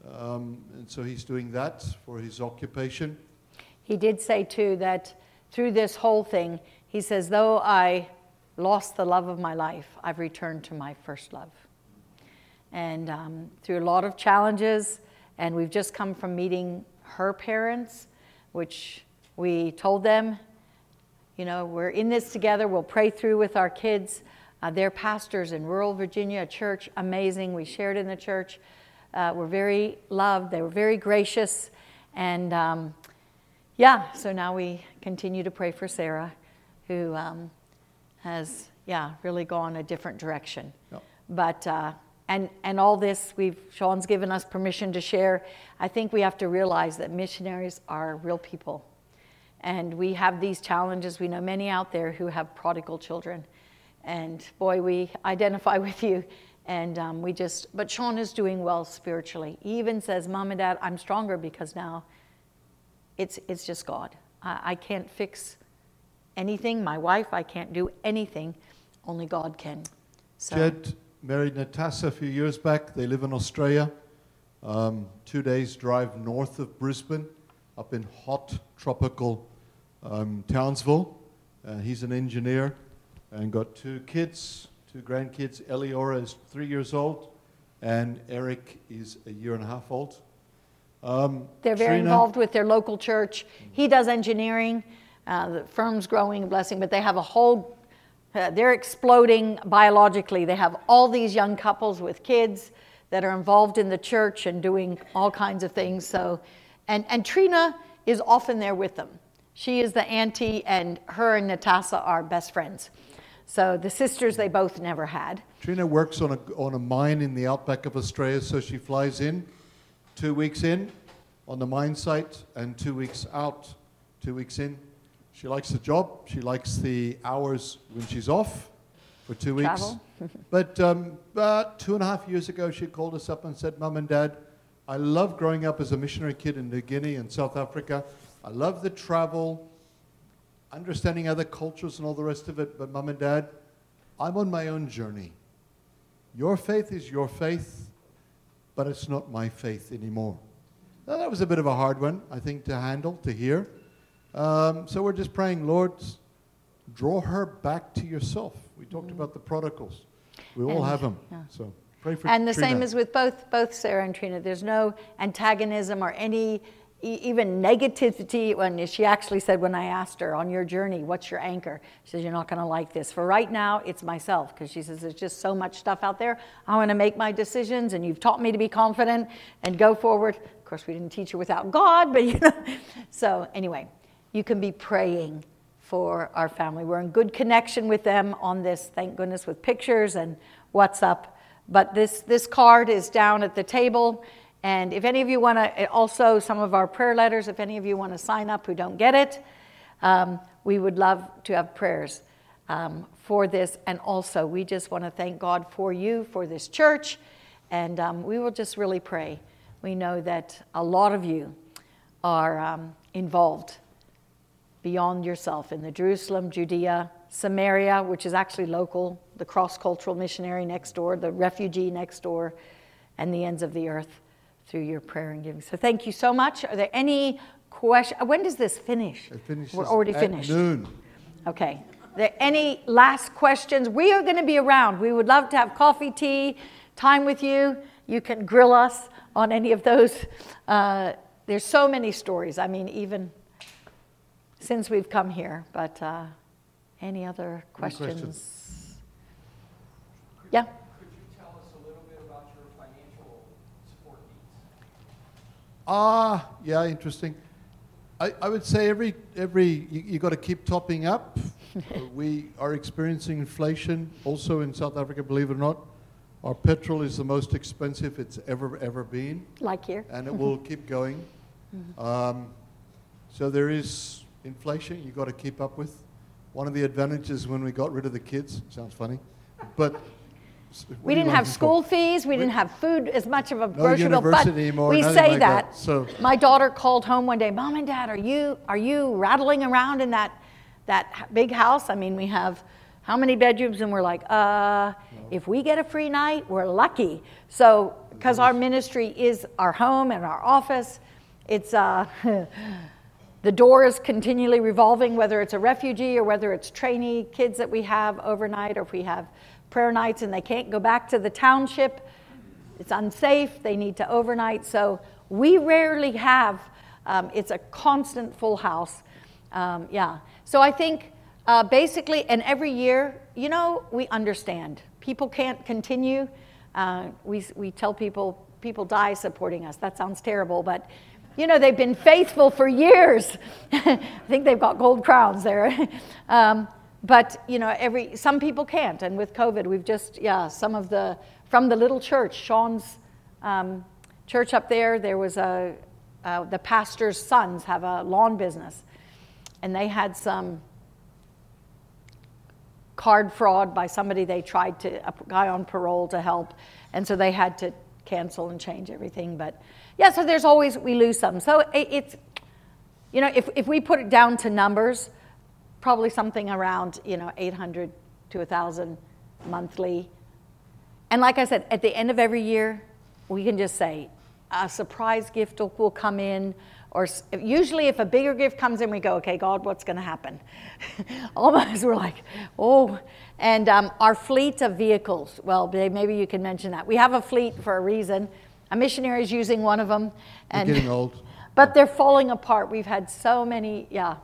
Um, and so he's doing that for his occupation. He did say, too, that through this whole thing, he says, though I lost the love of my life, I've returned to my first love. And um, through a lot of challenges, and we've just come from meeting her parents, which we told them, you know, we're in this together, we'll pray through with our kids. Uh, they're pastors in rural Virginia, a church, amazing. We shared in the church. Uh, we're very loved, they were very gracious. And um, yeah, so now we continue to pray for Sarah, who um, has, yeah, really gone a different direction. Yep. But, uh, and, and all this, we've, Sean's given us permission to share. I think we have to realize that missionaries are real people. And we have these challenges. We know many out there who have prodigal children. And boy, we identify with you. And um, we just, but Sean is doing well spiritually. He even says, Mom and Dad, I'm stronger because now it's, it's just God. I, I can't fix anything. My wife, I can't do anything. Only God can. So, Jed married Natasha a few years back. They live in Australia. Um, two days drive north of Brisbane, up in hot tropical um, Townsville. Uh, he's an engineer and got two kids, two grandkids. Eliora is three years old, and Eric is a year and a half old. Um, They're very Trina- involved with their local church. He does engineering. Uh, the firm's growing, a blessing, but they have a whole, uh, they're exploding biologically. They have all these young couples with kids that are involved in the church and doing all kinds of things. So, and, and Trina is often there with them. She is the auntie, and her and Natasha are best friends. So the sisters they both never had. Trina works on a, on a mine in the outback of Australia, so she flies in two weeks in on the mine site and two weeks out, two weeks in. She likes the job. She likes the hours when she's off for two weeks. But um, about two and a half years ago, she called us up and said, Mum and Dad, I love growing up as a missionary kid in New Guinea and South Africa. I love the travel, understanding other cultures and all the rest of it. But, Mum and Dad, I'm on my own journey. Your faith is your faith, but it's not my faith anymore. Now, that was a bit of a hard one, I think, to handle, to hear. Um, so we're just praying, Lord, draw her back to yourself. We talked about the prodigals. We all And- have them. yeah. So pray for And the Trina. same as with both both Sarah and Trina. There's no antagonism or any e- even negativity. When she actually said, when I asked her on your journey, what's your anchor? She says, you're not going to like this. For right now, it's myself because she says there's just so much stuff out there. I want to make my decisions, and you've taught me to be confident and go forward. Of course, we didn't teach her without God, but you know. So anyway, you can be praying for our family. We're in good connection with them on this, thank goodness, with pictures and WhatsApp. But this, this card is down at the table. And if any of you want to, also some of our prayer letters, if any of you want to sign up who don't get it, um, we would love to have prayers um, for this. And also, we just want to thank God for you, for this church. And um, we will just really pray. We know that a lot of you are um, involved beyond yourself in the Jerusalem, Judea, Samaria, which is actually local, the cross cultural missionary next door, the refugee next door, and the ends of the earth through your prayer and giving. So thank you so much. Are there any questions? When does this finish? It finishes We're already at finished. noon. Okay. Are there any last questions? We are going to be around. We would love to have coffee, tea, time with you. You can grill us on any of those. Uh, there's so many stories. I mean, even since we've come here. But uh, any other Any questions? questions? Yeah. Could you tell us a little bit about your financial support needs? Ah, yeah, interesting. I, I would say every every you, you got to keep topping up. We are experiencing inflation also in South Africa. Believe it or not, our petrol is the most expensive it's ever ever been, Like here? and it will keep going. Um, so there is inflation you've got to keep up with. One of the advantages when we got rid of the kids sounds funny, but We didn't have school fees. We We- didn't have food as much of a No grocery bill. But anymore, we say like that. that, so- My daughter called home one day, Mom and Dad, are you are you rattling around in that that big house? I mean, we have how many bedrooms? And we're like, uh, if we get a free night, we're lucky. So because our ministry is our home and our office, it's uh, the door is continually revolving, whether it's a refugee or whether it's trainee kids that we have overnight, or if we have prayer nights and they can't go back to the township. It's unsafe. They need to overnight. So we rarely have. Um, it's a constant full house. Um, yeah. So I think uh, basically, and every year, you know, we understand people can't continue. Uh, we we tell people people die supporting us. That sounds terrible, but you know they've been faithful for years. I think they've got gold crowns there. um, but you know every some people can't and with covid we've just yeah some of the from the little church sean's um, church up there there was a uh, the pastor's sons have a lawn business and they had some card fraud by somebody they tried to a guy on parole to help and so they had to cancel and change everything but yeah so there's always we lose some. So it's you know if, if we put it down to numbers probably something around you know 800 to 1000 monthly. And like i said at the end of every year we can just say a surprise gift will, will come in or usually if a bigger gift comes in we go okay god what's going to happen? Almost we're like oh. And um, our fleet of vehicles well maybe you can mention that. We have a fleet for a reason a missionary is using one of them We're getting old. but they're falling apart we've had so many yeah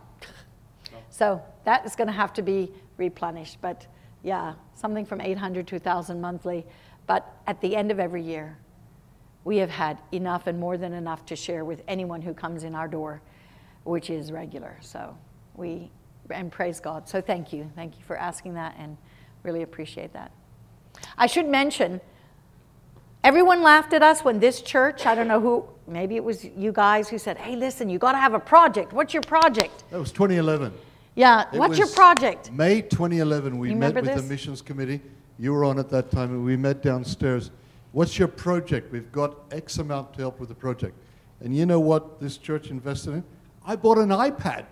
so that is going to have to be replenished. But yeah, something from 800 to 1,000 monthly. But at the end of every year, we have had enough and more than enough to share with anyone who comes in our door, which is regular. So we, and praise God. So thank you. Thank you for asking that and really appreciate that. I should mention, everyone laughed at us when this church, I don't know who, maybe it was you guys who said, hey, listen, you got to have a project. What's your project? That was 2011. Yeah, It what's your project? May 2011, we met with this? the missions committee. You were on at that time, and we met downstairs. What's your project? We've got X amount to help with the project. And you know what this church invested in? I bought an iPad.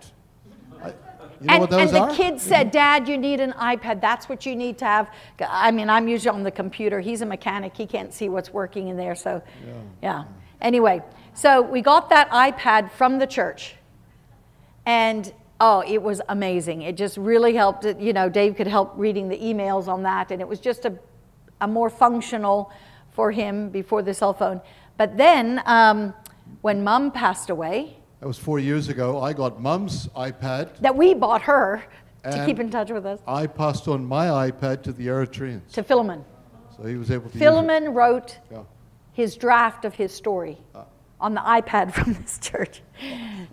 You know and, what those and the are? kid said, Dad, you need an iPad. That's what you need to have. I mean, I'm usually on the computer. He's a mechanic. He can't see what's working in there. So, yeah. Anyway, So we got that iPad from the church. And oh, it was amazing. It just really helped. You know, Dave could help reading the emails on that, and it was just a, a more functional for him before the cell phone. But then um, when mom passed away, That was four years ago. I got mum's iPad. that we bought her to keep in touch with us, I passed on my iPad to the Eritreans. to Philemon. So he was able to use Philemon wrote. Yeah. his draft of his story ah. on the iPad from this church.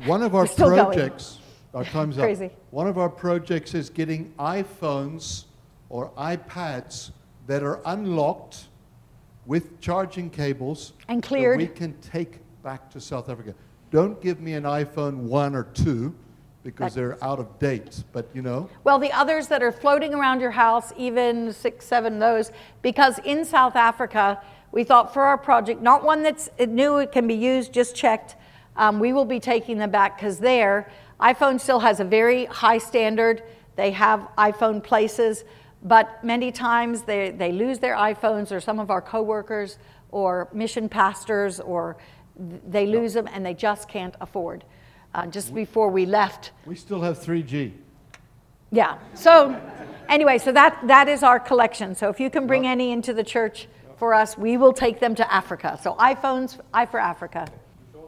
One of our We're going. projects, our time's Crazy. up. One of our projects is getting iPhones or iPads that are unlocked with charging cables And that cleared. we can take back to South Africa. Don't give me an iPhone 1 or 2 because they're out of date, but you know, Well, the others that are floating around your house, even six, seven those, because in South Africa, we thought for our project, not one that's new, it can be used, just checked, um, we will be taking them back because there, iPhone still has a very high standard. They have iPhone places, but many times they, they lose their iPhones, or some of our coworkers, or mission pastors, or they lose them and they just can't afford. Uh, just before we left, we still have 3G. yeah. So, anyway, so that that is our collection. So if you can bring any into the church for us, we will take them to Africa. So iPhones, I for Africa.